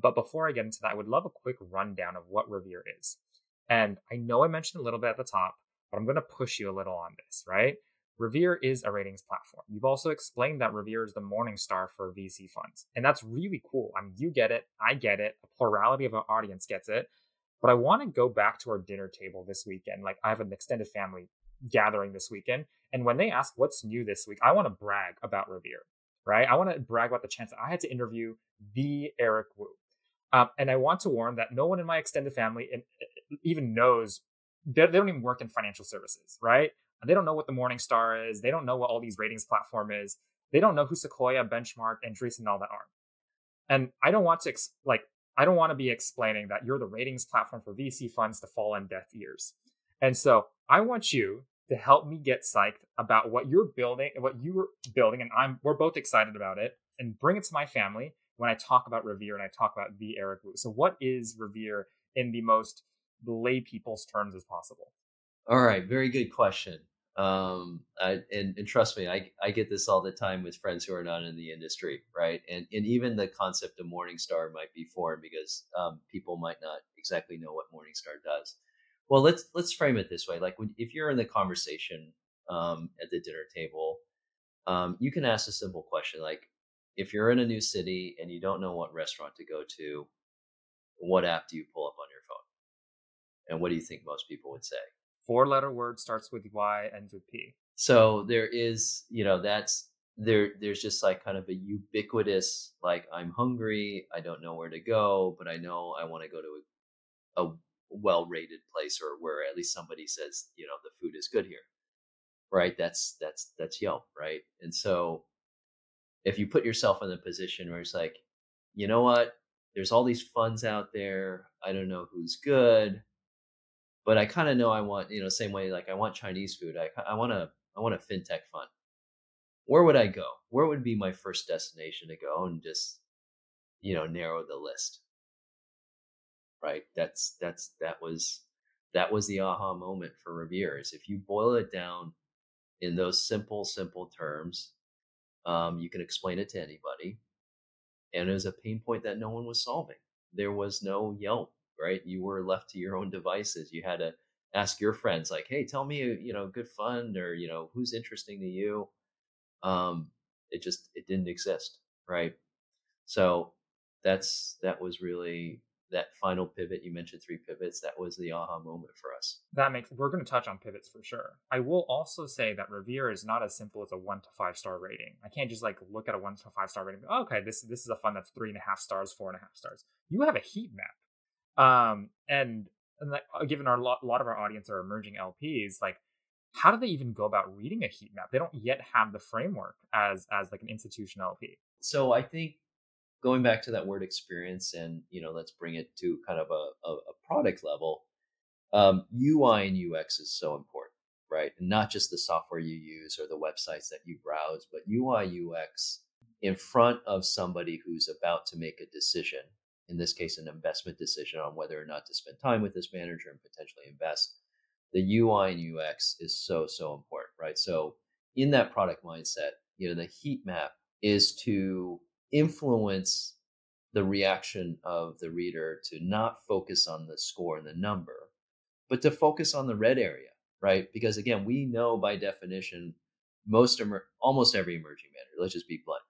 But before I get into that, I would love a quick rundown of what Revere is. And I know I mentioned a little bit at the top, but I'm going to push you a little on this, right? Revere is a ratings platform. You've also explained that Revere is the Morningstar for VC funds. And that's really cool. I mean, you get it, I get it, a plurality of our audience gets it. But I want to go back to our dinner table this weekend. Like, I have an extended family gathering this weekend. And when they ask what's new this week, I want to brag about Revere, right? I want to brag about the chance that I had to interview the Eric Woo. Um, and I want to warn that no one in my extended family even knows they, don't even work in financial services, right? They don't know what the Morningstar is. They don't know what all these ratings platform is. They don't know who Sequoia, Benchmark, and Andreessen and all that are. And I don't want to ex- like I don't want to be explaining that you're the ratings platform for VC funds to fall on deaf ears. And so I want you to help me get psyched about what you're building, what you're building, and I'm we're both excited about it, and bring it to my family when I talk about Revere and I talk about the Eric Woo. So what is Revere in the most lay people's terms as possible? All right, very good question. Um, I, and, and trust me, I, I get this all the time with friends who are not in the industry, right? And and even the concept of Morningstar might be foreign because um, people might not exactly know what Morningstar does. Well, let's let's frame it this way: like when, if you're in the conversation um, at the dinner table, um, you can ask a simple question like, if you're in a new city and you don't know what restaurant to go to, what app do you pull up on your phone? And what do you think most people would say? Four letter word starts with Y, ends with P. So there is, you know, that's there there's just like kind of a ubiquitous like I'm hungry, I don't know where to go, but I know I want to go to a, a well rated place or where at least somebody says, you know, the food is good here. Right? That's that's that's Yelp, right? And so if you put yourself in the position where it's like, you know what, there's all these funds out there. I don't know who's good, but I kind of know I want, you know, same way like I want Chinese food. I I want to I want a fintech fund. Where would I go? Where would be my first destination to go and just, you know, narrow the list? Right. That's that's that was that was the aha moment for Revere. Is if you boil it down in those simple simple terms, um, you can explain it to anybody. And it was a pain point that no one was solving. There was no Yelp, right? You were left to your own devices. You had to ask your friends, like, "Hey, tell me, you know, good fun or you know, who's interesting to you." Um, it just it didn't exist, right? So that's that was really that final pivot you mentioned three pivots that was the aha moment for us that makes we're going to touch on pivots for sure i will also say that revere is not as simple as a one to five star rating i can't just like look at a one to five star rating oh, okay this this is a fund that's three and a half stars four and a half stars you have a heat map um and and like uh, given our lot, a lot of our audience are emerging lps like how do they even go about reading a heat map? They don't yet have the framework as as like an institutional lp so i think going back to that word experience and you know let's bring it to kind of a, a, a product level um, ui and ux is so important right? And not just the software you use or the websites that you browse but ui ux in front of somebody who's about to make a decision in this case an investment decision on whether or not to spend time with this manager and potentially invest the ui and ux is so so important right so in that product mindset you know the heat map is to influence the reaction of the reader to not focus on the score and the number, but to focus on the red area, right? Because again, we know by definition, most emer- almost every emerging manager, let's just be blunt,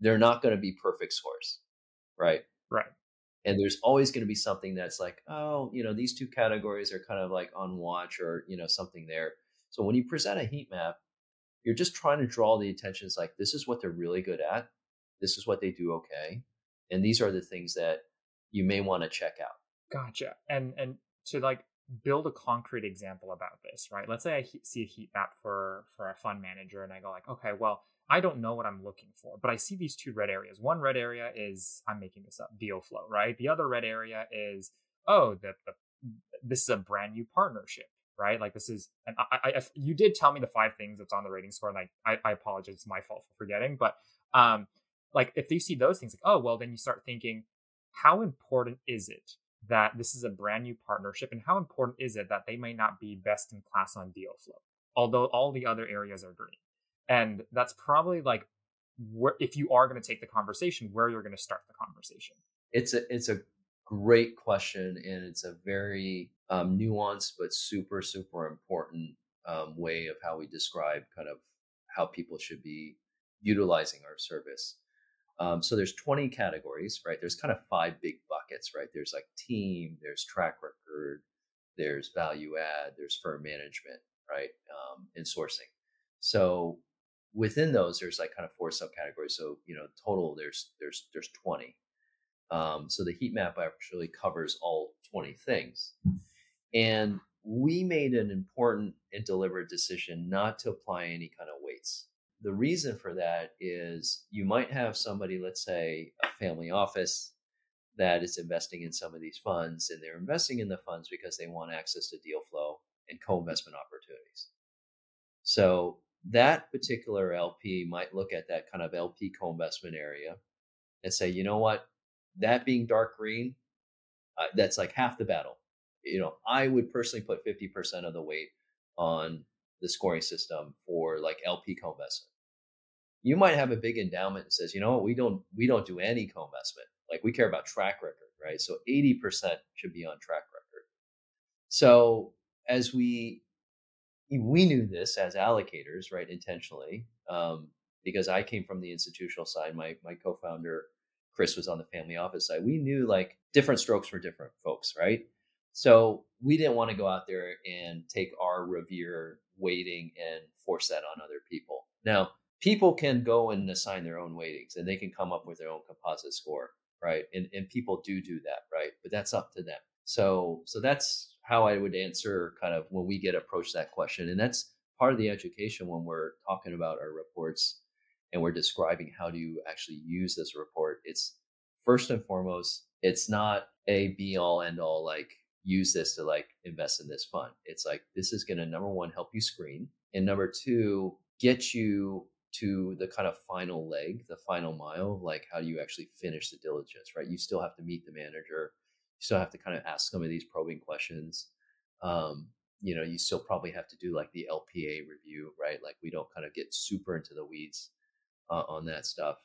they're not going to be perfect scores, right? Right. And there's always going to be something that's like, oh, you know, these two categories are kind of like on watch or, you know, something there. So when you present a heat map, you're just trying to draw the attention. It's like, this is what they're really good at this is what they do okay. And these are the things that you may want to check out. Gotcha. And and to like build a concrete example about this, right? Let's say I see a heat map for for a fund manager, and I go like, okay, well, I don't know what I'm looking for, but I see these two red areas. One red area is I'm making this up, deal flow, right? The other red area is oh, the, the this is a brand new partnership, right? Like this is, and I, I, you did tell me the five things that's on the rating score, and I, I, I apologize, it's my fault for forgetting, but um, like if you see those things, like oh well, then you start thinking, how important is it that this is a brand new partnership, and how important is it that they may not be best in class on deal flow, although all the other areas are green, and that's probably like where if you are going to take the conversation, where you're going to start the conversation. It's a it's a great question, and it's a very um, nuanced but super super important um, way of how we describe kind of how people should be utilizing our service. Um, so there's 20 categories, right? There's kind of five big buckets, right? There's like team, there's track record, there's value add, there's firm management, right? Um, and sourcing. So within those, there's like kind of four subcategories. So you know, total there's there's there's 20. Um, so the heat map actually covers all 20 things. And we made an important and deliberate decision not to apply any kind of weights. The reason for that is you might have somebody, let's say a family office, that is investing in some of these funds, and they're investing in the funds because they want access to deal flow and co investment opportunities. So that particular LP might look at that kind of LP co investment area and say, you know what, that being dark green, uh, that's like half the battle. You know, I would personally put 50% of the weight on the scoring system for like LP co-investment. You might have a big endowment that says, you know what, we don't we don't do any co-investment. Like we care about track record, right? So 80% should be on track record. So as we we knew this as allocators, right, intentionally, um, because I came from the institutional side. My my co-founder Chris was on the family office side, we knew like different strokes for different folks, right? So we didn't want to go out there and take our revere weighting and force that on other people. Now, people can go and assign their own weightings and they can come up with their own composite score, right? And and people do do that, right? But that's up to them. So so that's how I would answer kind of when we get approached that question, and that's part of the education when we're talking about our reports and we're describing how do you actually use this report, it's first and foremost, it's not a be all end all like use this to like invest in this fund. It's like this is going to number one help you screen, and number two get you to the kind of final leg, the final mile, like how do you actually finish the diligence, right? You still have to meet the manager, still have to kind of ask some of these probing questions. Um, you know, you still probably have to do like the LPA review, right? Like we don't kind of get super into the weeds uh, on that stuff.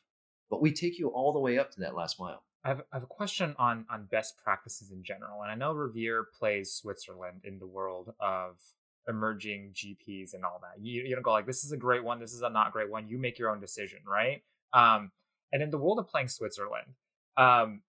But we take you all the way up to that last mile. I have, I have a question on on best practices in general, and I know Revere plays Switzerland in the world of emerging GPs and all that. You you don't go like this is a great one, this is a not great one. You make your own decision, right? Um, and in the world of playing Switzerland, um,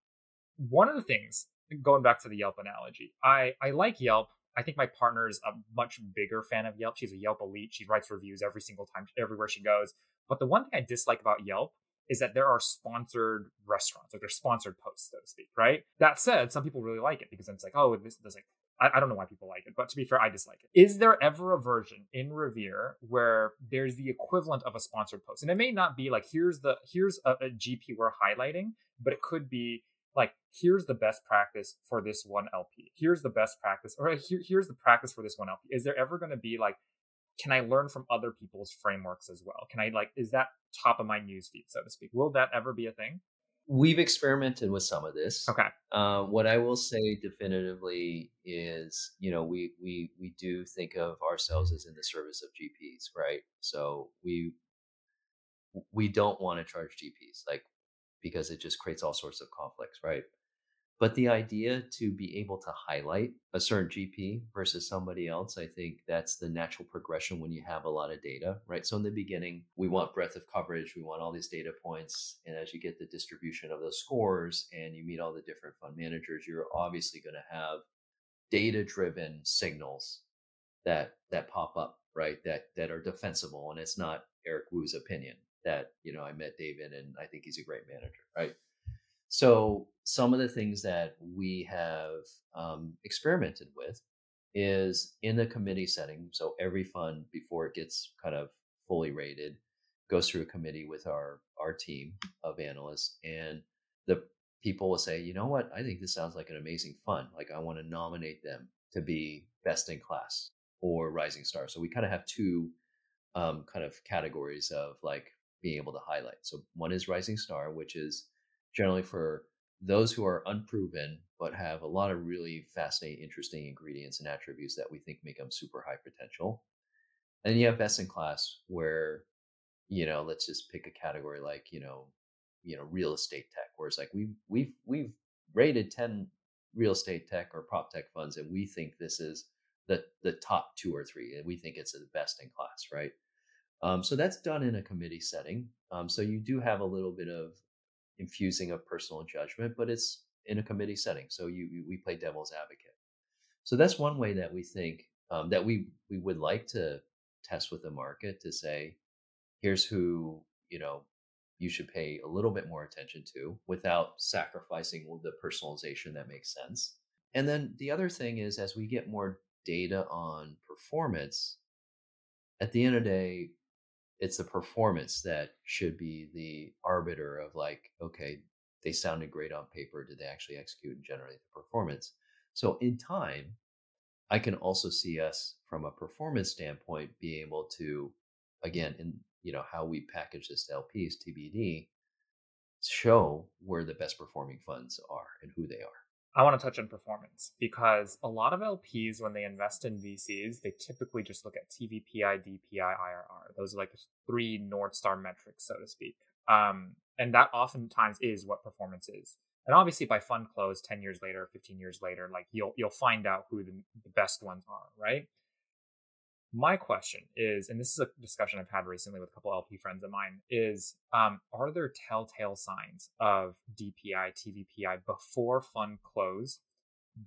one of the things going back to the Yelp analogy, I I like Yelp. I think my partner is a much bigger fan of Yelp. She's a Yelp elite. She writes reviews every single time, everywhere she goes. But the one thing I dislike about Yelp is that there are sponsored restaurants, like they're sponsored posts, so to speak, right? That said, some people really like it because it's like, oh, this is like, I, I don't know why people like it, but to be fair, I dislike it. Is there ever a version in Revere where there's the equivalent of a sponsored post? And it may not be like, here's the, here's a, a GP we're highlighting, but it could be like, here's the best practice for this one LP. Here's the best practice, or here, here's the practice for this one LP. Is there ever going to be like, can I learn from other people's frameworks as well? Can I like is that top of my newsfeed, so to speak? Will that ever be a thing? We've experimented with some of this. Okay. Uh, what I will say definitively is, you know, we we we do think of ourselves as in the service of GPs, right? So we we don't want to charge GPs, like because it just creates all sorts of conflicts, right? But the idea to be able to highlight a certain GP versus somebody else, I think that's the natural progression when you have a lot of data, right? So in the beginning, we want breadth of coverage, we want all these data points. And as you get the distribution of those scores and you meet all the different fund managers, you're obviously going to have data driven signals that that pop up, right? That that are defensible. And it's not Eric Woo's opinion that, you know, I met David and I think he's a great manager, right? So some of the things that we have um, experimented with is in a committee setting. So every fund before it gets kind of fully rated goes through a committee with our our team of analysts and the people will say, you know what, I think this sounds like an amazing fund. Like I want to nominate them to be best in class or rising star. So we kind of have two um, kind of categories of like being able to highlight. So one is rising star, which is generally for those who are unproven but have a lot of really fascinating, interesting ingredients and attributes that we think make them super high potential. And you have best in class where, you know, let's just pick a category like, you know, you know, real estate tech, where it's like we've we've we've rated 10 real estate tech or prop tech funds, and we think this is the the top two or three, and we think it's the best in class, right? Um, so that's done in a committee setting. Um, so you do have a little bit of infusing of personal judgment, but it's in a committee setting. So you, you we play devil's advocate. So that's one way that we think um, that we we would like to test with the market to say, here's who you know you should pay a little bit more attention to without sacrificing the personalization that makes sense. And then the other thing is, as we get more data on performance, at the end of the day, it's the performance that should be the arbiter of like, okay, they sounded great on paper. Did they actually execute and generate the performance? So in time, I can also see us from a performance standpoint be able to, again, in you know how we package this to LPs, TBD, show where the best performing funds are and who they are. I want to touch on performance because a lot of LPs, when they invest in VCs, they typically just look at TVPI, DPI, IRR. Those are like three North Star metrics, so to speak. Um, and that oftentimes is what performance is. And obviously, by fund close, ten years later, fifteen years later, like you'll you'll find out who the, the best ones are, right? My question is, and this is a discussion I've had recently with a couple LP friends of mine, is um, are there telltale signs of DPI, TVPI before fund close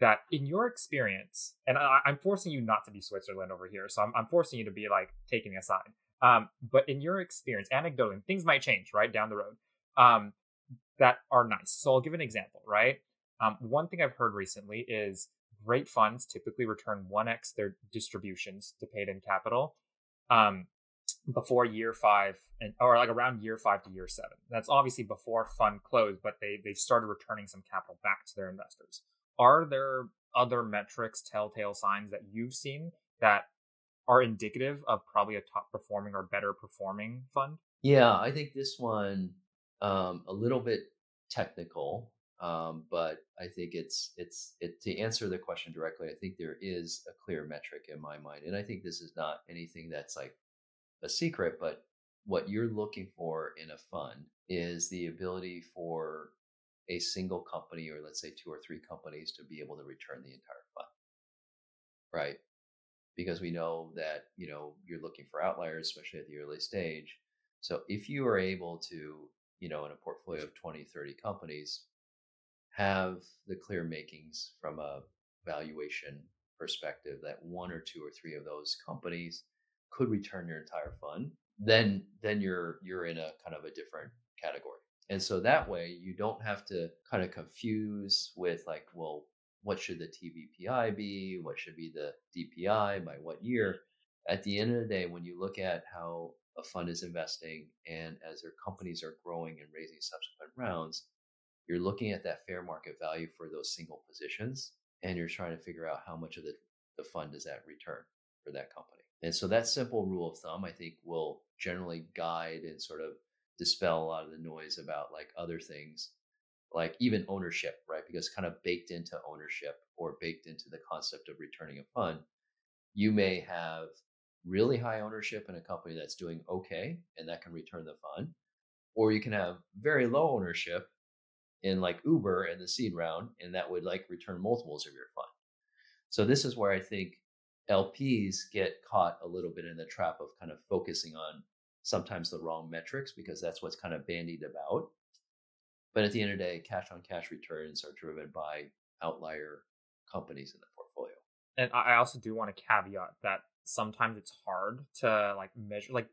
that, in your experience, and I, am forcing you not to be Switzerland over here, so I'm, I'm forcing you to be like taking a side. Um, but in your experience, anecdotally, things might change right down the road um, that are nice. So I'll give an example, right? Um, one thing I've heard recently is great funds typically return 1x their distributions to paid in capital um, before year five and or like around year five to year seven. That's obviously before fund close, but they they've started returning some capital back to their investors. Are there other metrics, telltale signs that you've seen that are indicative of probably a top performing or better performing fund? Yeah, I think this one um, a little bit technical um, but I think it's it's it, to answer the question directly. I think there is a clear metric in my mind, and I think this is not anything that's like a secret. But what you're looking for in a fund is the ability for a single company, or let's say two or three companies, to be able to return the entire fund, right? Because we know that you know you're looking for outliers, especially at the early stage. So if you are able to, you know, in a portfolio of 20, 30 companies, have the clear makings from a valuation perspective that one or two or three of those companies could return your entire fund, then then you're you're in a kind of a different category. And so that way you don't have to kind of confuse with like, well, what should the TVPI be? What should be the DPI by what year? At the end of the day, when you look at how a fund is investing and as their companies are growing and raising subsequent rounds, you're looking at that fair market value for those single positions and you're trying to figure out how much of the, the fund does that return for that company. And so that simple rule of thumb, I think, will generally guide and sort of dispel a lot of the noise about like other things, like even ownership, right? Because kind of baked into ownership or baked into the concept of returning a fund, you may have really high ownership in a company that's doing okay and that can return the fund, or you can have very low ownership in like Uber in the seed round, and that would like return multiples of your fund. So this is where I think LPs get caught a little bit in the trap of kind of focusing on sometimes the wrong metrics because that's what's kind of bandied about. But at the end of the day, cash on cash returns are driven by outlier companies in the portfolio. And I also do want to caveat that sometimes it's hard to like measure like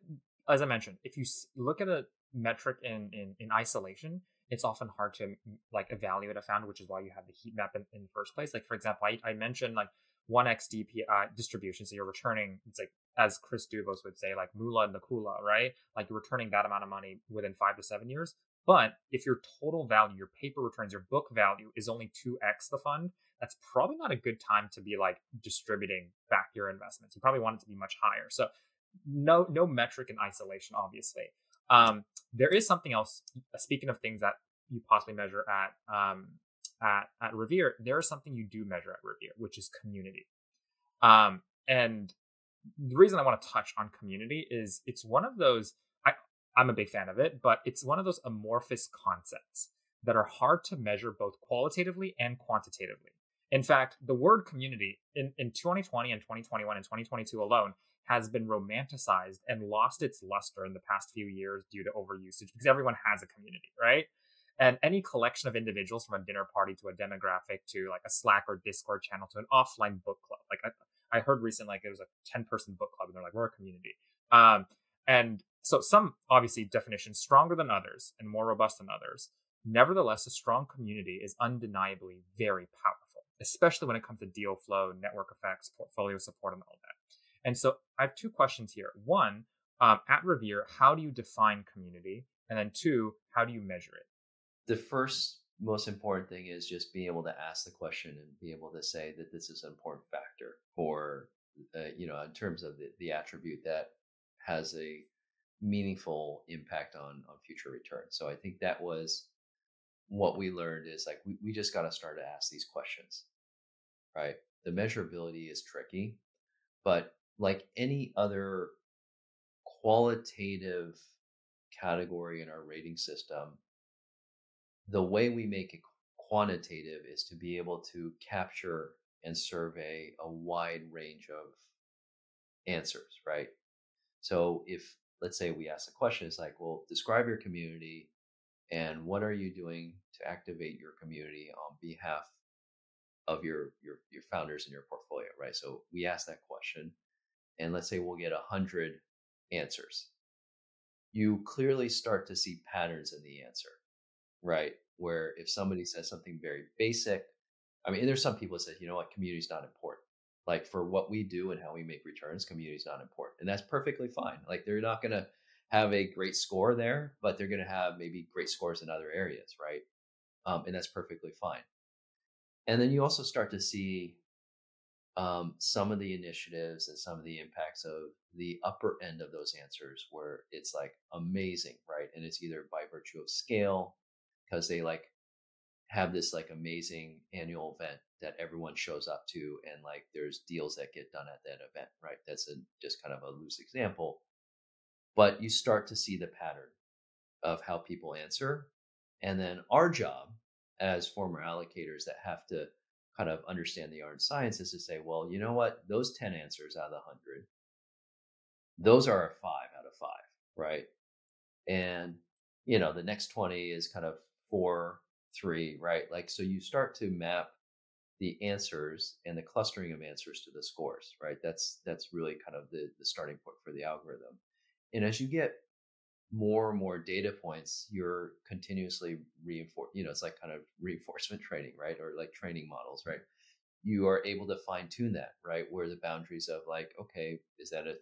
as I mentioned, if you look at a metric in in, in isolation, it's often hard to like evaluate a founder, which is why you have the heat map in, in the first place. Like for example, I, I mentioned like 1x DP, uh, distribution. So you're returning, it's like, as Chris Douvos would say, like Mula and the Kula, right? Like you're returning that amount of money within five to seven years. But if your total value, your paper returns, your book value is only 2x the fund, that's probably not a good time to be like distributing back your investments. You probably want it to be much higher. So no no metric in isolation, obviously. Um, there is something else. Speaking of things that you possibly measure at um, at at Revere, there is something you do measure at Revere, which is community. Um, and the reason I want to touch on community is it's one of those. I I'm a big fan of it, but it's one of those amorphous concepts that are hard to measure both qualitatively and quantitatively. In fact, the word community in, in 2020 and 2021 and 2022 alone has been romanticized and lost its luster in the past few years due to overusage because everyone has a community, right? And any collection of individuals from a dinner party to a demographic to like a Slack or Discord channel to an offline book club. Like I, I heard recently, like it was a 10 person book club and they're like, we're a community. Um, and so some obviously definitions stronger than others and more robust than others. Nevertheless, a strong community is undeniably very powerful especially when it comes to deal flow, network effects, portfolio support, and all that. And so I have two questions here. One, um, at Revere, how do you define community? And then two, how do you measure it? The first most important thing is just being able to ask the question and be able to say that this is an important factor for, uh, you know, in terms of the, the attribute that has a meaningful impact on on future returns. So I think that was what we learned is like we, we just got to start to ask these questions right the measurability is tricky but like any other qualitative category in our rating system the way we make it quantitative is to be able to capture and survey a wide range of answers right? So if let's say we ask a question it's like well describe your community and what are you doing to activate your community on behalf of your your your founders in your portfolio right? So we ask that question and let's say we'll get a hundred answers. You clearly start to see patterns in the answer right? Where if somebody says something very basic i mean there's some people that say you know what? Community is not important. Like for what we do and how we make returns community is not important and that's perfectly fine. Like they're not going to have a great score there, but they're going to have maybe great scores in other areas, right? Um, and that's perfectly fine. And then you also start to see um, some of the initiatives and some of the impacts of the upper end of those answers where it's like amazing, right? And it's either by virtue of scale, because they like have this like amazing annual event that everyone shows up to and like there's deals that get done at that event right that's a just kind of a loose example but you start to see the pattern of how people answer. And then our job as former allocators that have to kind of understand the art and science is to say, well, you know what? Those 10 answers out of the 100, those are a five out of five, right? And, you know, the next 20 is kind of four, three, right? Like, so you start to map the answers and the clustering of answers to the scores, right? That's, that's really kind of the, the starting point for the algorithm. And as you get more and more data points, you're continuously reinforce. You know, it's like kind of reinforcement [LAUGHS] training, right? Or like training models, right? You are able to fine tune that, right? Where the boundaries of like, okay, is that a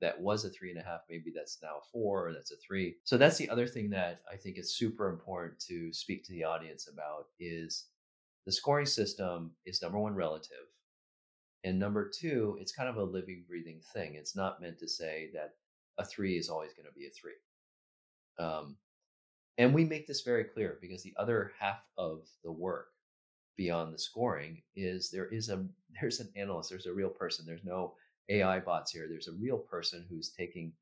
that was a three and a half, maybe that's now a four, or that's a three. So that's the other thing that I think is super important to speak to the audience about is the scoring system is number one relative. And number two, it's kind of a living, breathing thing. It's not meant to say that a three is always going to be a three. Um, and we make this very clear because the other half of the work beyond the scoring is there is a [LAUGHS] there's an analyst, there's a real person. There's no AI bots here. There's a real person who's taking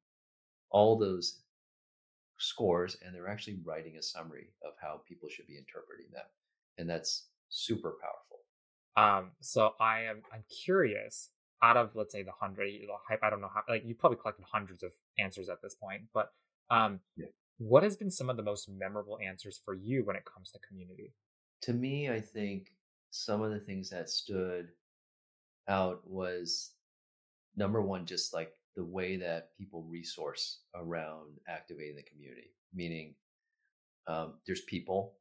all those scores and they're actually writing a summary of how people should be interpreting them. And that's super powerful. Um, so I am I'm curious out of let's say the hundred i don't know how like you probably collected hundreds of answers at this point but um yeah. What has been some of the most memorable answers for you when it comes to community? To me i think some of the things that stood out was number one just like the way that people resource around activating the community meaning um, there's people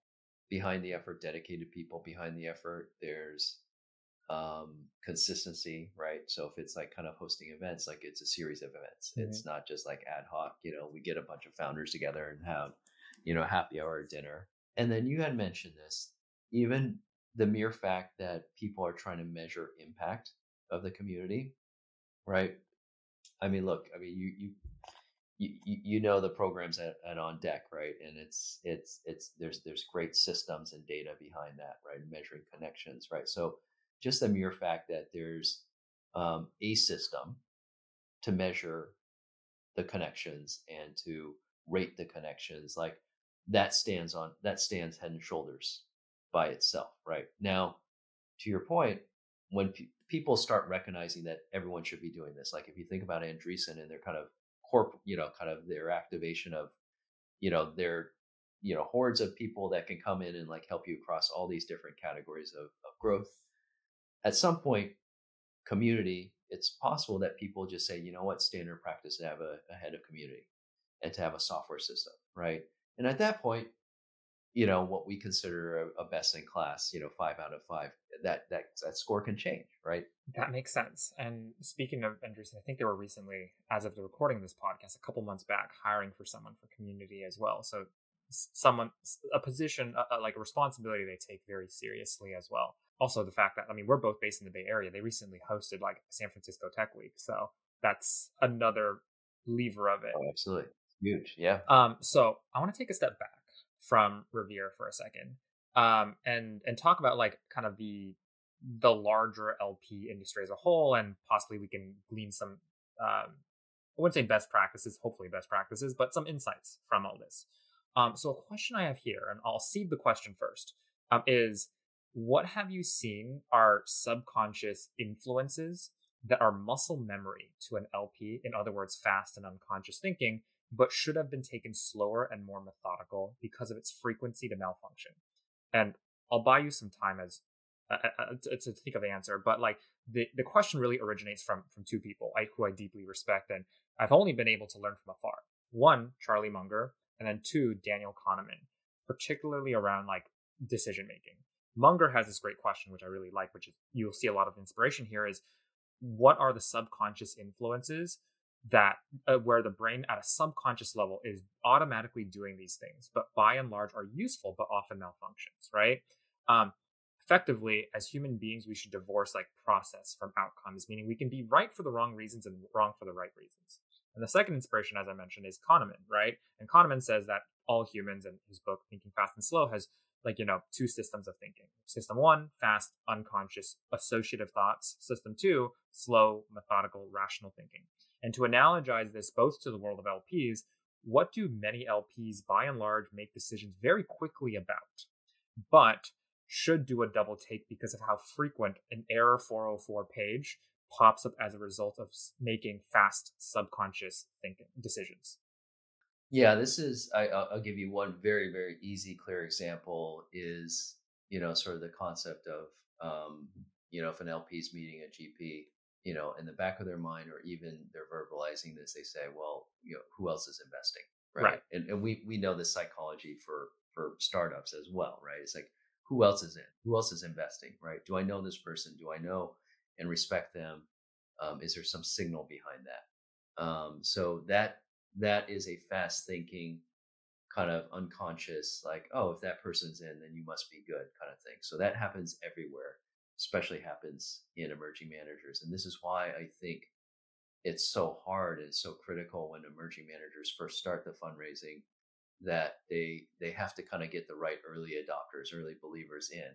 behind the effort dedicated people behind the effort there's um, consistency, right? So if it's like kind of hosting events, like it's a series of events. Mm-hmm. It's not just like ad hoc. You know, we get a bunch of founders together and have, you know, happy hour dinner. And then you had mentioned this, even the mere fact that people are trying to measure impact of the community, right? I mean, look, I mean, you you you, you know the programs at, at on deck right and it's it's it's there's there's great systems and data behind that right measuring connections right so just the mere fact that there's um, a system to measure the connections and to rate the connections like that stands on that stands head and shoulders by itself right? Now to your point when pe- people start recognizing that everyone should be doing this like if you think about andreessen and their kind of corp you know kind of their activation of you know their you know hordes of people that can come in and like help you across all these different categories of, of growth at some point community it's possible that people just say you know what? Standard practice to have a, a head of community and to have a software system right? And at that point you know what we consider a, a, best in class you know five out of five that that that score can change right? That makes sense. And speaking of Andreessen, i think they were recently as of the recording of this podcast a couple months back hiring for someone for community as well. So someone a position a, a, like a responsibility they take very seriously as well also the fact that i mean we're both based in the bay area they recently hosted like san francisco tech week so that's another lever of it oh, absolutely huge yeah um so i want to take a step back from Revere for a second, um, and and talk about like kind of the the larger LP industry as a whole, and possibly we can glean some. Um, I wouldn't say best practices, hopefully best practices, but some insights from all this. Um, so a question I have here, and I'll seed the question first, um, is what have you seen are subconscious influences that are muscle memory to an LP? In other words, fast and unconscious thinking but should have been taken slower and more methodical because of its frequency to malfunction. And I'll buy you some time as uh, uh, uh to, to, think of the answer, but like the, the question really originates from from two people I, who I deeply respect, and I've only been able to learn from afar. One, Charlie Munger, and then two, Daniel Kahneman, particularly around like decision making. Munger has this great question, which I really like, which is you'll see a lot of inspiration here. Is what are the subconscious influences that uh, where the brain at a subconscious level is automatically doing these things, but by and large are useful, but often malfunctions, right? Um, effectively, as human beings, we should divorce like process from outcomes, meaning we can be right for the wrong reasons and wrong for the right reasons. And the second inspiration, as I mentioned, is Kahneman, right? And Kahneman says that all humans, in his book Thinking Fast and Slow, has like you know two systems of thinking. System one fast unconscious associative thoughts. System two slow methodical rational thinking. And to analogize this both to the world of lps what do many lps by and large make decisions very quickly about? But should do a double take because of how frequent an error 404 page pops up as a result of making fast subconscious thinking decisions yeah, this is. I, I'll I'll give you one very, very easy, clear example. Is you know sort of the concept of um, you know if an LP is meeting a GP, you know, in the back of their mind, or even they're verbalizing this, they say, well, you know, who else is investing, right? right. And and we we know this psychology for for startups as well, right? It's like who else is in? Who else is investing, right? Do I know this person? Do I know and respect them? Um, is there some signal behind that? Um, so that that is a fast thinking kind of unconscious like oh if that person's in then you must be good kind of thing so that happens everywhere especially happens in emerging managers and this is why i think it's so hard and so critical when emerging managers first start the fundraising that they they have to kind of get the right early adopters early believers in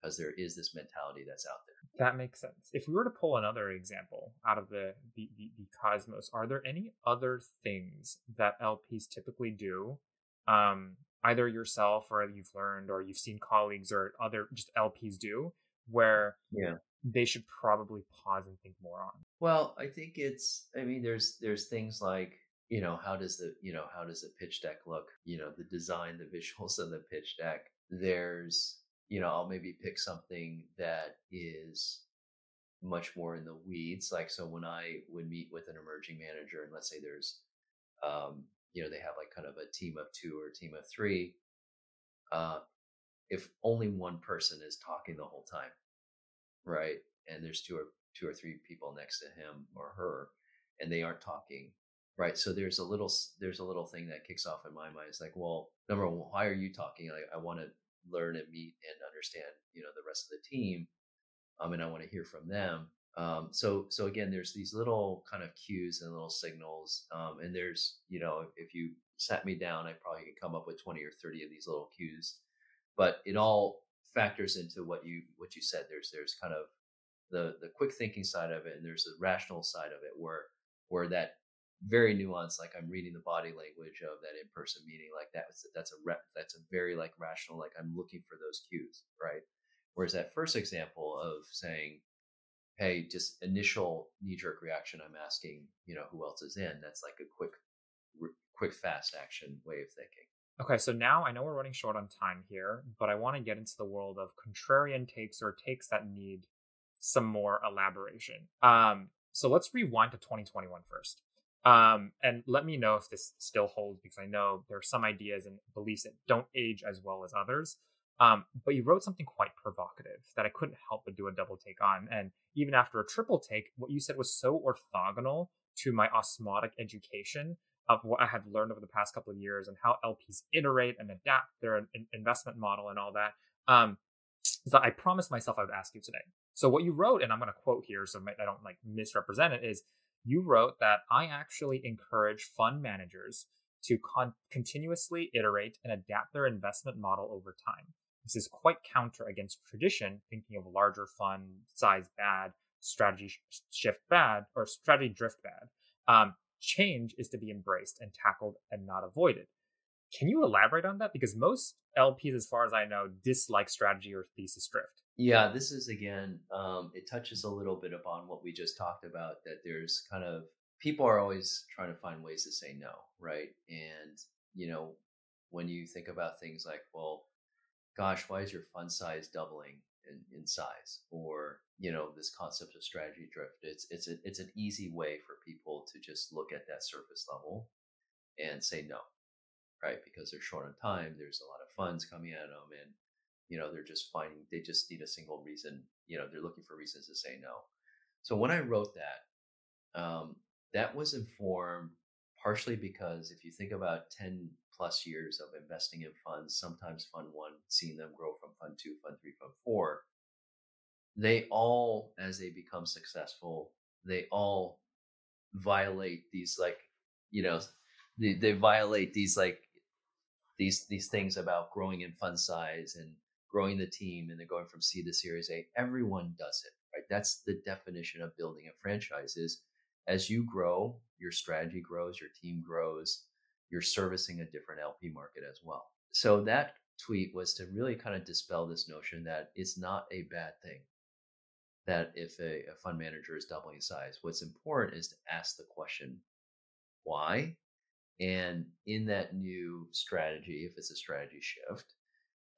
because there is this mentality that's out there. That makes sense. If we were to pull another example out of the, the, the, the cosmos, are there any other things that LPs typically do, um, either yourself or you've learned or you've seen colleagues or other just LPs do, where yeah they should probably pause and think more on? Well, I think it's. I mean, there's there's things like you know how does the you know how does the pitch deck look you know the design the [LAUGHS] visuals of the pitch deck there's you know, I'll maybe pick something that is much more in the weeds. Like, so when I would meet with an emerging manager, and let's say there's, um, you know, they have like kind of a team of two or a team of three, uh, if only one person is talking the whole time, right? And there's two or two or three people next to him or her, and they aren't talking, right? So there's a little there's a little thing that kicks off in my mind. It's like, well, number one, why are you talking? Like, I want to learn and meet and understand, you know, the rest of the team, um, and I want to hear from them. Um, so so again, there's these little kind of cues and little signals, um, and there's you know, if you sat me down, I probably could come up with 20 or 30 of these little cues, but it all factors into what you what you said. There's there's kind of the the quick thinking side of it, and there's the rational side of it, where where that very nuanced, like I'm reading the body language of that in person meeting, like that's that's a rep, that's a very like rational, like I'm looking for those cues, right? Whereas that first example of saying, hey, just initial knee jerk reaction, I'm asking, you know, who else is in. That's like a quick, quick, fast action way of thinking. Okay, so now I know we're running short on time here, but I want to get into the world of contrarian takes or takes that need some more elaboration. Um, so let's rewind to 2021 first. Um, and let me know if this still holds because I know there are some ideas and beliefs that don't age as well as others. Um, but you wrote something quite provocative that I couldn't help but do a double take on. And even after a triple take, what you said was so orthogonal to my osmotic education of what I had learned over the past couple of years and how LPs iterate and adapt their investment model and all that. Um, that I promised myself I would ask you today. So what you wrote, and I'm going to quote here, so I don't like misrepresent it, is you wrote that I actually encourage fund managers to con- continuously iterate and adapt their investment model over time. This is quite counter against tradition, thinking of larger fund size bad, strategy shift bad, or strategy drift bad. Um, change is to be embraced and tackled and not avoided. Can you elaborate on that? Because most LPs, as far as I know, dislike strategy or thesis drift. Yeah, this is again, um, it touches a little bit upon what we just talked about that there's kind of people are always trying to find ways to say no, right? And, you know, when you think about things like, well, gosh, why is your fund size doubling in, in size? Or, you know, this concept of strategy drift. It's it's a, it's an easy way for people to just look at that surface level and say no, right? Because they're short on time. There's a lot of funds coming at them, and you know they're just finding they just need a single reason. You know, they're looking for reasons to say no. So when I wrote that, um, that was informed partially because if you think about 10 plus years of investing in funds, sometimes fund one, seeing them grow from fund two, fund three, fund four, they all, as they become successful, they all violate these like, you know, they, they violate these like these these things about growing in fund size and growing the team and they're going from seed to Series A. Everyone does it, right? That's the definition of building a franchise is as you grow, your strategy grows, your team grows, you're servicing a different LP market as well. So that tweet was to really kind of dispel this notion that it's not a bad thing that if a, a fund manager is doubling size, what's important is to ask the question, why? And in that new strategy, if it's a strategy shift,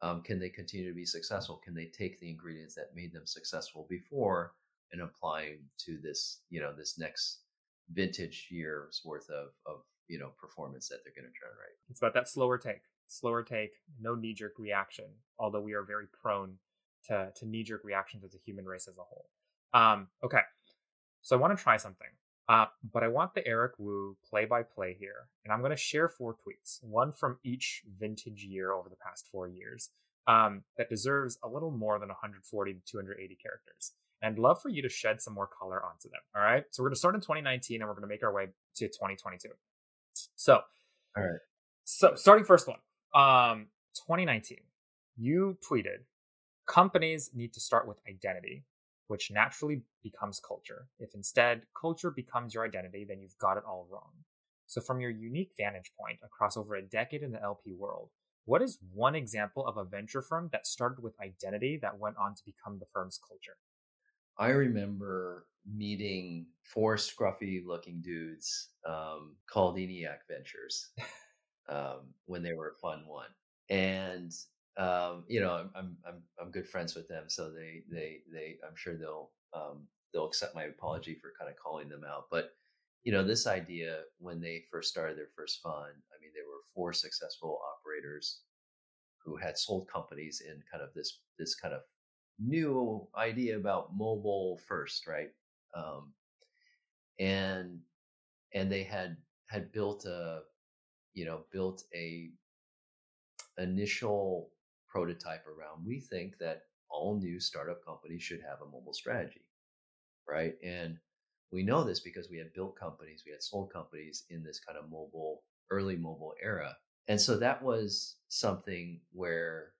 um, can they continue to be successful? Can they take the ingredients that made them successful before and apply to this, you know, this next vintage year's worth of, of you know performance that they're going to generate. It's about that slower take, slower take, no knee jerk reaction. Although we are very prone to to knee jerk reactions as a human race as a whole. Um, okay, so I want to try something, uh, but I want the Eric Woo play by play here, and I'm going to share four tweets, one from each vintage year over the past four years. Um, that deserves a little more than 140 to 280 characters. And I'd love for you to shed some more color onto them. All right. So we're going to start in 2019 and we're going to make our way to 2022. So, all right. So, starting first one, um, 2019, you tweeted, companies need to start with identity, which naturally becomes culture. If instead culture becomes your identity, then you've got it all wrong. So, from your unique vantage point across over a decade in the LP world, what is one example of a venture firm that started with identity that went on to become the firm's culture? I remember meeting four scruffy looking dudes um, called ENIAC Ventures [LAUGHS] um, when they were Fund One, and um, you know I'm, I'm I'm good friends with them, so they they they I'm sure they'll um, they'll accept my apology for kind of calling them out, but you know this idea when they first started their first fund, I mean there were four successful operators who had sold companies in kind of this this kind of new idea about mobile first, right? Um, and and they had had built a you know built a initial prototype around we think that all new startup companies should have a mobile strategy right? And we know this because we had built companies we had sold companies in this kind of mobile early mobile era. And so that was something where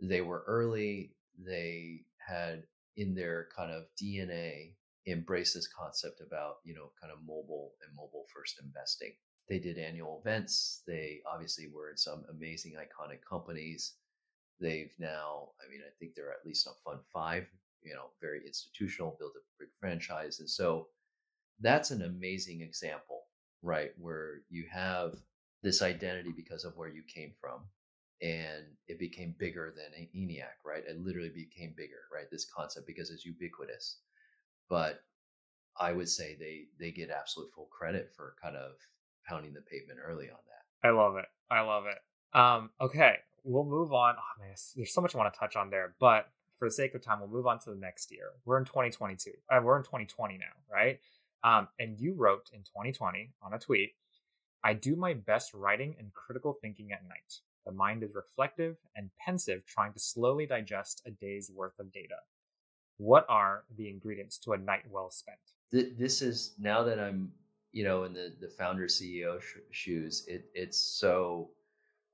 they were early they had in their kind of dna embraced this concept about you know kind of mobile and mobile first investing. They did annual events they obviously were in some amazing iconic companies they've now i mean i think they're at least on fund five you know very institutional built a big franchise and so that's an amazing example right where you have this identity because of where you came from and it became bigger than ENIAC, right? It literally became bigger, right? This concept because it's ubiquitous. But I would say they they get absolute full credit for kind of pounding the pavement early on that. I love it. I love it. Um, okay, we'll move on. Oh man, there's so much I want to touch on there, but for the sake of time, we'll move on to the next year. We're in 2022. Uh, we're in 2020 now, right? Um, and you wrote in 2020 on a tweet, "I do my best writing and critical thinking at night. The mind is reflective and pensive, trying to slowly digest a day's worth of data. What are the ingredients to a night well spent?" This is now that I'm you know, in the the founder CEO sh- shoes, it it's so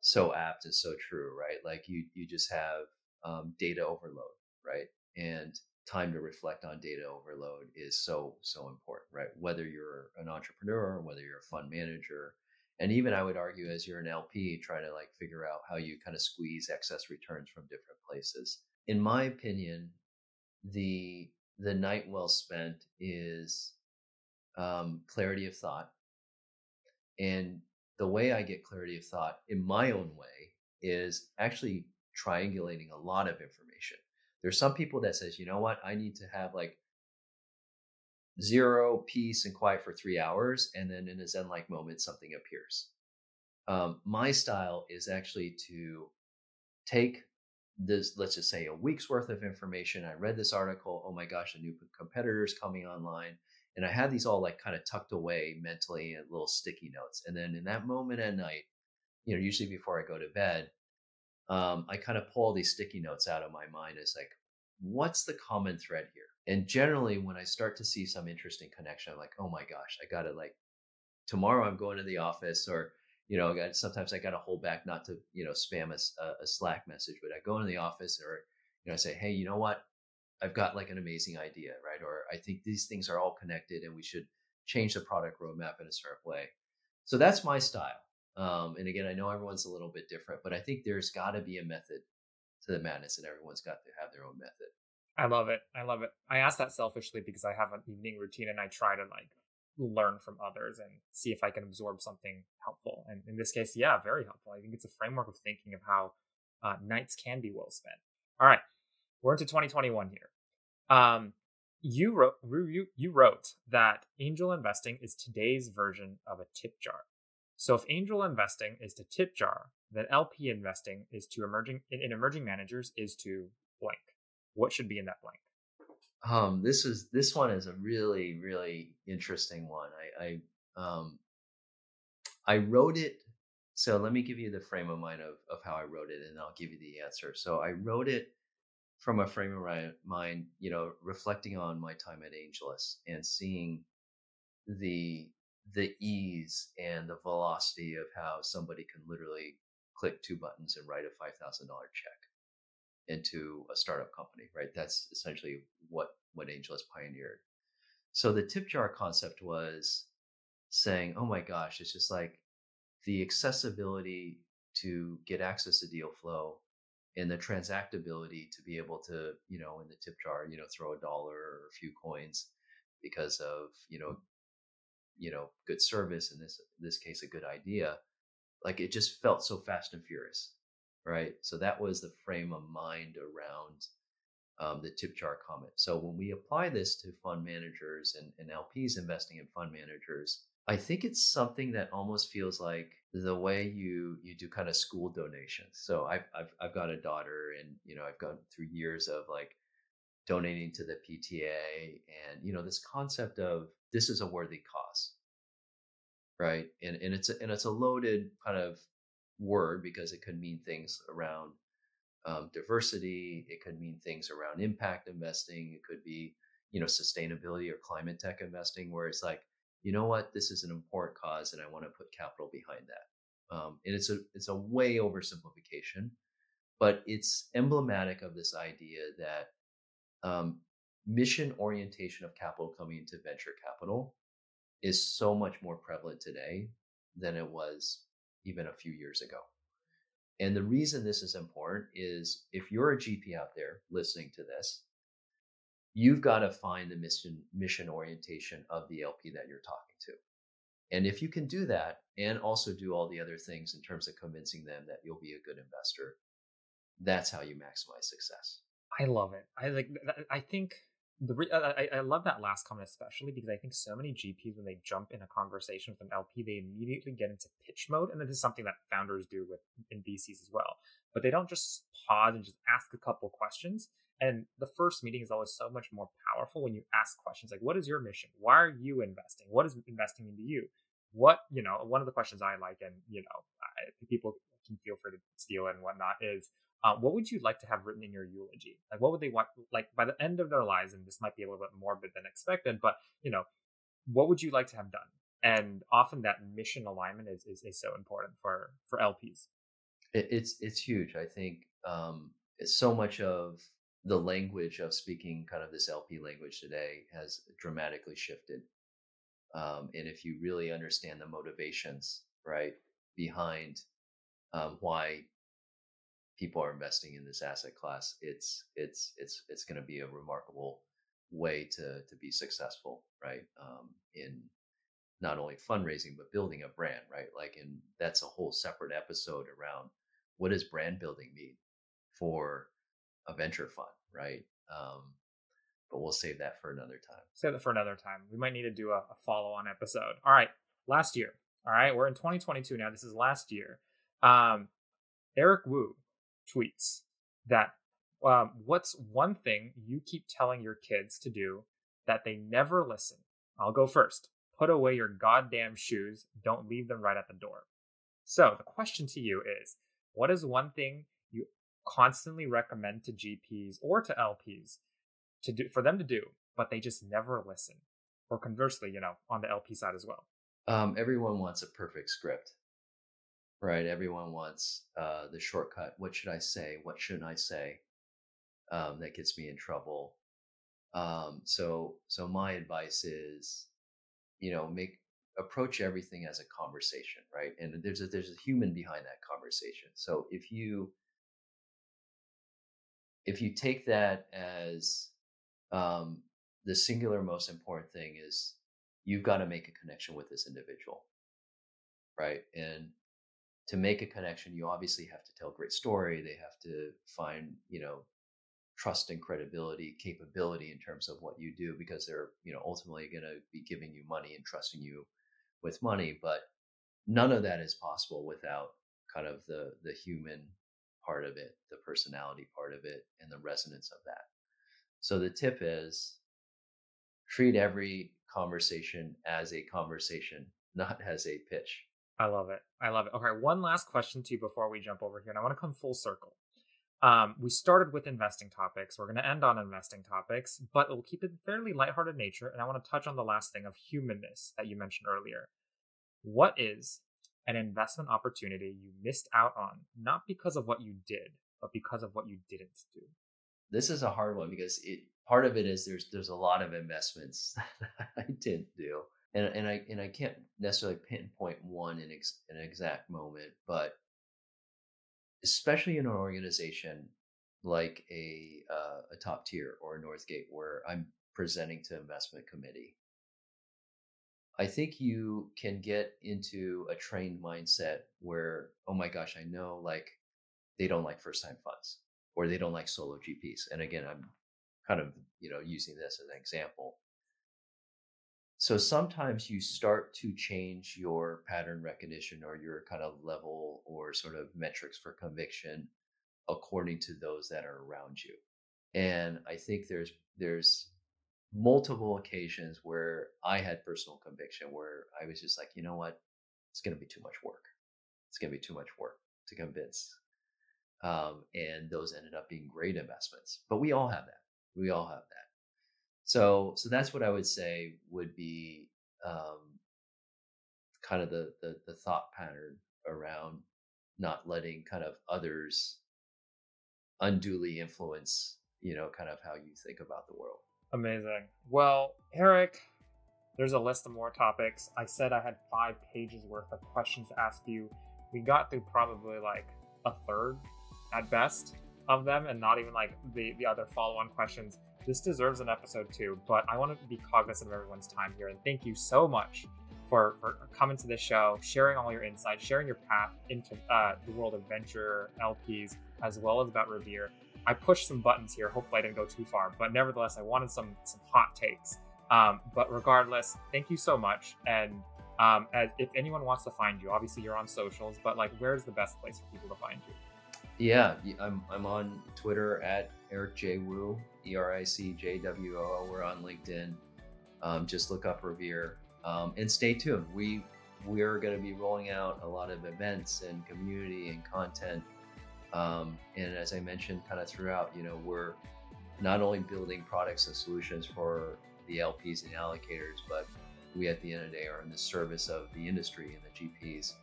so apt and so true, right? Like you you just have um, data overload, right? And time to reflect on data overload is so so important, right? Whether you're an entrepreneur, whether you're a fund manager, and even I would argue as you're an LP trying to like figure out how you kind of squeeze excess returns from different places. In my opinion, the the night well spent is um, clarity of thought. And the way I get clarity of thought in my own way is actually triangulating a lot of information. There's some people that says, you know what, I need to have like zero peace and quiet for three hours, and then in a zen-like moment, something appears. Um, my style is actually to take this, let's just say, a week's worth of information. I read this article. Oh my gosh, a new competitor is coming online and I had these all like kind of tucked away mentally in little sticky notes. And then in that moment at night, you know, usually before I go to bed, um, I kind of pull these sticky notes out of my mind as like, what's the common thread here? And generally, when I start to see some interesting connection, I'm like, oh my gosh, I gotta like tomorrow I'm going to the office, or you know, I got, sometimes I gotta hold back not to you know spam a, a Slack message, but I go into the office, or you know, I say, hey, you know what? I've got like an amazing idea, right? Or I think these things are all connected and we should change the product roadmap in a certain way. So that's my style. Um, and again, I know everyone's a little bit different, but I think there's got to be a method to the madness, and everyone's got to have their own method. I love it. I love it. I ask that selfishly because I have an evening routine and I try to like learn from others and see if I can absorb something helpful. And in this case, yeah, very helpful. I think it's a framework of thinking of how uh, nights can be well spent. All right, we're into 2021 here. Um, you wrote you, you wrote that angel investing is today's version of a tip jar. So if angel investing is to tip jar, then LP investing is to emerging in, in emerging managers is to blank. What should be in that blank? Um, this is this one is a really really interesting one. I, I um I wrote it. So let me give you the frame of mind of of how I wrote it, and I'll give you the answer. So I wrote it from a frame of mind, you know, reflecting on my time at AngelList and seeing the the ease and the velocity of how somebody can literally click two buttons and write a five thousand dollar check into a startup company, right? That's essentially what what AngelList pioneered. So the tip jar concept was saying, "Oh my gosh, it's just like the accessibility to get access to deal flow and the transactability to be able to, you know, in the tip jar, you know, throw a dollar or a few coins because of, you know, you know, good service in this this case a good idea. Like it just felt so fast and furious, right? So that was the frame of mind around um, the tip jar comment. So when we apply this to fund managers and, and LPs investing in fund managers, I think it's something that almost feels like the way you you do kind of school donations. So I've I've I've got a daughter, and you know I've gone through years of like donating to the PTA, and you know this concept of this is a worthy cause, right? And and it's a, and it's a loaded kind of word because it could mean things around um, diversity. It could mean things around impact investing. It could be you know sustainability or climate tech investing, where it's like you know what, this is an important cause, and I want to put capital behind that. Um, and it's a it's a way oversimplification, but it's emblematic of this idea that um, mission orientation of capital coming into venture capital is so much more prevalent today than it was even a few years ago. And the reason this is important is if you're a GP out there listening to this, you've got to find the mission mission orientation of the LP that you're talking to. And if you can do that and also do all the other things in terms of convincing them that you'll be a good investor, that's how you maximize success. I love it. I like. I think the re- I, I love that last comment especially because I think so many GPs when they jump in a conversation with an LP, they immediately get into pitch mode, and this is something that founders do with in VCs as well. But they don't just pause and just ask a couple questions. And the first meeting is always so much more powerful when you ask questions like, "What is your mission? Why are you investing? What is investing into you?" What you know, one of the questions I like, and you know, people can feel free to steal and whatnot, is uh, what would you like to have written in your eulogy? Like, what would they want? Like, by the end of their lives, and this might be a little bit morbid than expected, but you know, what would you like to have done? And often that mission alignment is is, is so important for for LPs. It, it's it's huge. I think um, it's so much of the language of speaking kind of this LP language today has dramatically shifted. Um, and if you really understand the motivations, right, behind um, why people are investing in this asset class, it's it's it's it's going to be a remarkable way to to be successful, right? Um, in not only fundraising but building a brand, right? Like, and that's a whole separate episode around what does brand building mean for a venture fund, right? Um, but we'll save that for another time. Save that for another time. We might need to do a, a follow on episode. All right, last year. All right, we're in 2022 now. This is last year. Um, Eric Woo tweets that um, what's one thing you keep telling your kids to do that they never listen? I'll go first. Put away your goddamn shoes. Don't leave them right at the door. So the question to you is what is one thing constantly recommend to GPs or to LPs to do for them to do, but they just never listen? Or conversely, you know, on the LP side as well. Um, everyone wants a perfect script right? Everyone wants uh, the shortcut. What should I say? What shouldn't I say? Um, that gets me in trouble. Um, so, so my advice is, you know, make approach everything as a conversation, right? And there's a there's a human behind that conversation. So if you if you take that as um, the singular most important thing is you've got to make a connection with this individual, right? And to make a connection, you obviously have to tell a great story. They have to find, you know, trust and credibility, capability in terms of what you do, because they're, you know, ultimately going to be giving you money and trusting you with money. But none of that is possible without kind of the the human part of it, the personality part of it, and the resonance of that. So the tip is treat every conversation as a conversation, not as a pitch. I love it. I love it. Okay, one last question to you before we jump over here, and I want to come full circle. Um, we started with investing topics. We're going to end on investing topics, but we'll keep it fairly lighthearted nature. And I want to touch on the last thing of humanness that you mentioned earlier. What is an investment opportunity you missed out on, not because of what you did, but because of what you didn't do? This is a hard one because it part of it is there's there's a lot of investments [LAUGHS] that I didn't do and and I and I can't necessarily pinpoint one in ex, an exact moment, but especially in an organization like a uh, a top tier or a Northgate, where I'm presenting to investment committee, I think you can get into a trained mindset where, oh my gosh, I know like they don't like first time funds or they don't like solo GPs. And again, I'm kind of you know using this as an example so sometimes you start to change your pattern recognition or your kind of level or sort of metrics for conviction according to those that are around you. And I think there's there's multiple occasions where I had personal conviction where I was just like, you know what, it's going to be too much work. It's going to be too much work to convince. Um, and those ended up being great investments. But we all have that. We all have that. So, so that's what I would say would be um, kind of the, the the thought pattern around not letting kind of others unduly influence, you know, kind of how you think about the world. Amazing. Well, Eric, there's a list of more topics. I said I had five pages worth of questions to ask you. We got through probably like a third at best of them, and not even like the, the other follow on questions. This deserves an episode too, but I want to be cognizant of everyone's time here. And thank you so much for, for coming to the show, sharing all your insights, sharing your path into uh, the world of venture LPs, as well as about Revere. I pushed some buttons here. Hopefully, I didn't go too far, but nevertheless, I wanted some some hot takes. Um, but regardless, thank you so much. And um, as, if anyone wants to find you, obviously you're on socials, but like, where's the best place for people to find you? Yeah, I'm I'm on Twitter at Eric J Woo, E R I C J W O. We're on LinkedIn. Um, just look up Revere um, and stay tuned. We we're going to be rolling out a lot of events and community and content um, and as I mentioned, kind of throughout, you know, we're not only building products and solutions for the LPs and allocators, but we at the end of the day are in the service of the industry and the GPs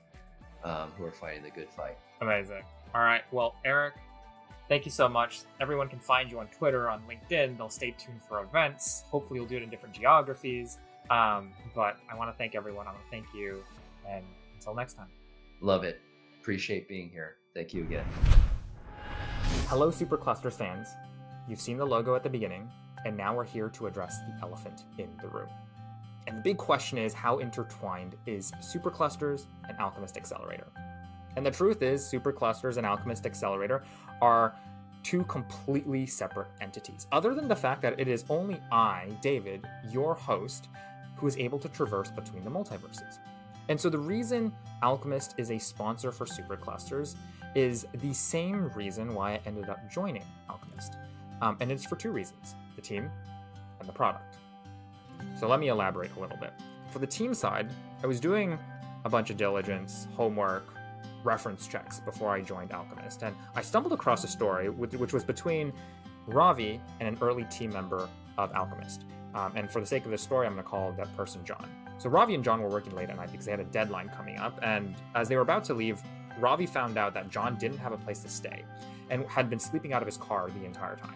um, who are fighting the good fight. Amazing. All right. Well, Eric, thank you so much. Everyone can find you on Twitter, on LinkedIn. They'll stay tuned for events. Hopefully, you'll do it in different geographies. Um, but I want to thank everyone. I want to thank you. And until next time. Love it. Appreciate being here. Thank you again. Hello, Superclusters fans. You've seen the logo at the beginning, and now we're here to address the elephant in the room. And the big question is how intertwined is Superclusters and Alchemist Accelerator? And the truth is, Superclusters and Alchemist Accelerator are two completely separate entities, other than the fact that it is only I, David, your host, who is able to traverse between the multiverses. And so the reason Alchemist is a sponsor for Superclusters is the same reason why I ended up joining Alchemist. Um, and it's for two reasons the team and the product. So let me elaborate a little bit. For the team side, I was doing a bunch of diligence, homework, reference checks before I joined Alchemist, and I stumbled across a story which was between Ravi and an early team member of Alchemist. Um, and for the sake of this story, I'm going to call that person John. So Ravi and John were working late at night because they had a deadline coming up, and as they were about to leave, Ravi found out that John didn't have a place to stay and had been sleeping out of his car the entire time.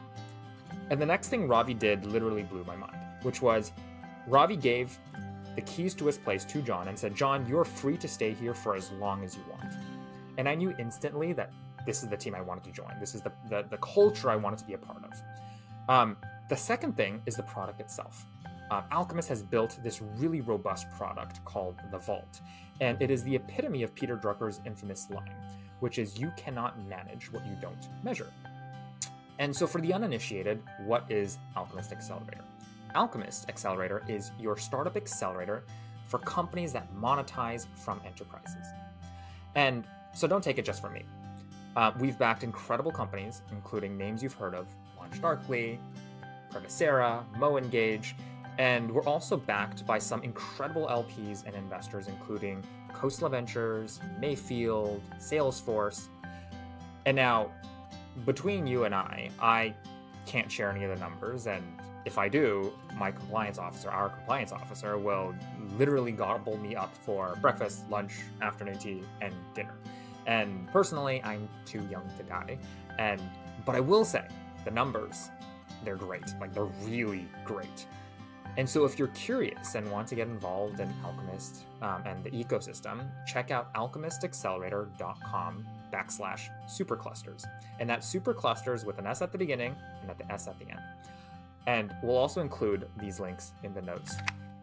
And the next thing Ravi did literally blew my mind, which was Ravi gave the keys to his place to John and said, John, you're free to stay here for as long as you want. And I knew instantly that this is the team I wanted to join. This is the, the, the culture I wanted to be a part of. Um, the second thing is the product itself. Uh, Alchemist has built this really robust product called the Vault, and it is the epitome of Peter Drucker's infamous line, which is you cannot manage what you don't measure. And so, for the uninitiated, what is Alchemist Accelerator? Alchemist Accelerator is your startup accelerator for companies that monetize from enterprises. And so, don't take it just from me. Uh, we've backed incredible companies, including names you've heard of LaunchDarkly, Privacera, MoEngage, and we're also backed by some incredible LPs and investors, including Khosla Ventures, Mayfield, Salesforce. And now, between you and I, I can't share any of the numbers. And if I do, my compliance officer, our compliance officer, will literally gobble me up for breakfast, lunch, afternoon tea, and dinner. And personally, I'm too young to die. And but I will say, the numbers, they're great. Like they're really great. And so, if you're curious and want to get involved in Alchemist um, and the ecosystem, check out alchemistaccelerator.com backslash superclusters. And that's superclusters with an S at the beginning and at the S at the end. And we'll also include these links in the notes.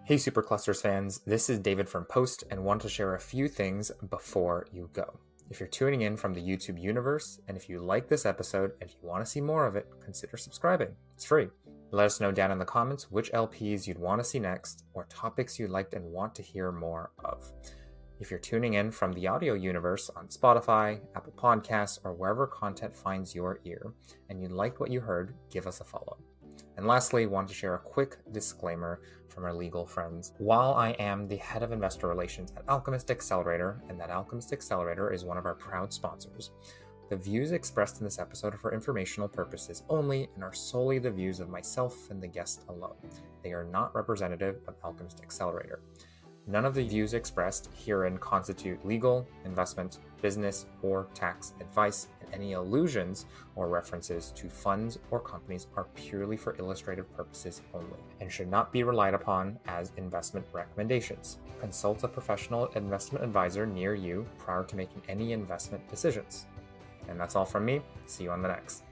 Hey, Superclusters fans, this is David from Post and want to share a few things before you go. If you're tuning in from the YouTube universe, and if you like this episode and if you want to see more of it, consider subscribing. It's free. Let us know down in the comments which LPs you'd want to see next or topics you'd like and want to hear more of. If you're tuning in from the audio universe on Spotify, Apple Podcasts, or wherever content finds your ear, and you liked what you heard, give us a follow. And lastly, want to share a quick disclaimer from our legal friends. While I am the head of investor relations at Alchemist Accelerator, and that Alchemist Accelerator is one of our proud sponsors, the views expressed in this episode are for informational purposes only and are solely the views of myself and the guest alone. They are not representative of Alchemist Accelerator. None of the views expressed herein constitute legal, investment, business, or tax advice, and any allusions or references to funds or companies are purely for illustrative purposes only and should not be relied upon as investment recommendations. Consult a professional investment advisor near you prior to making any investment decisions. And that's all from me. See you on the next.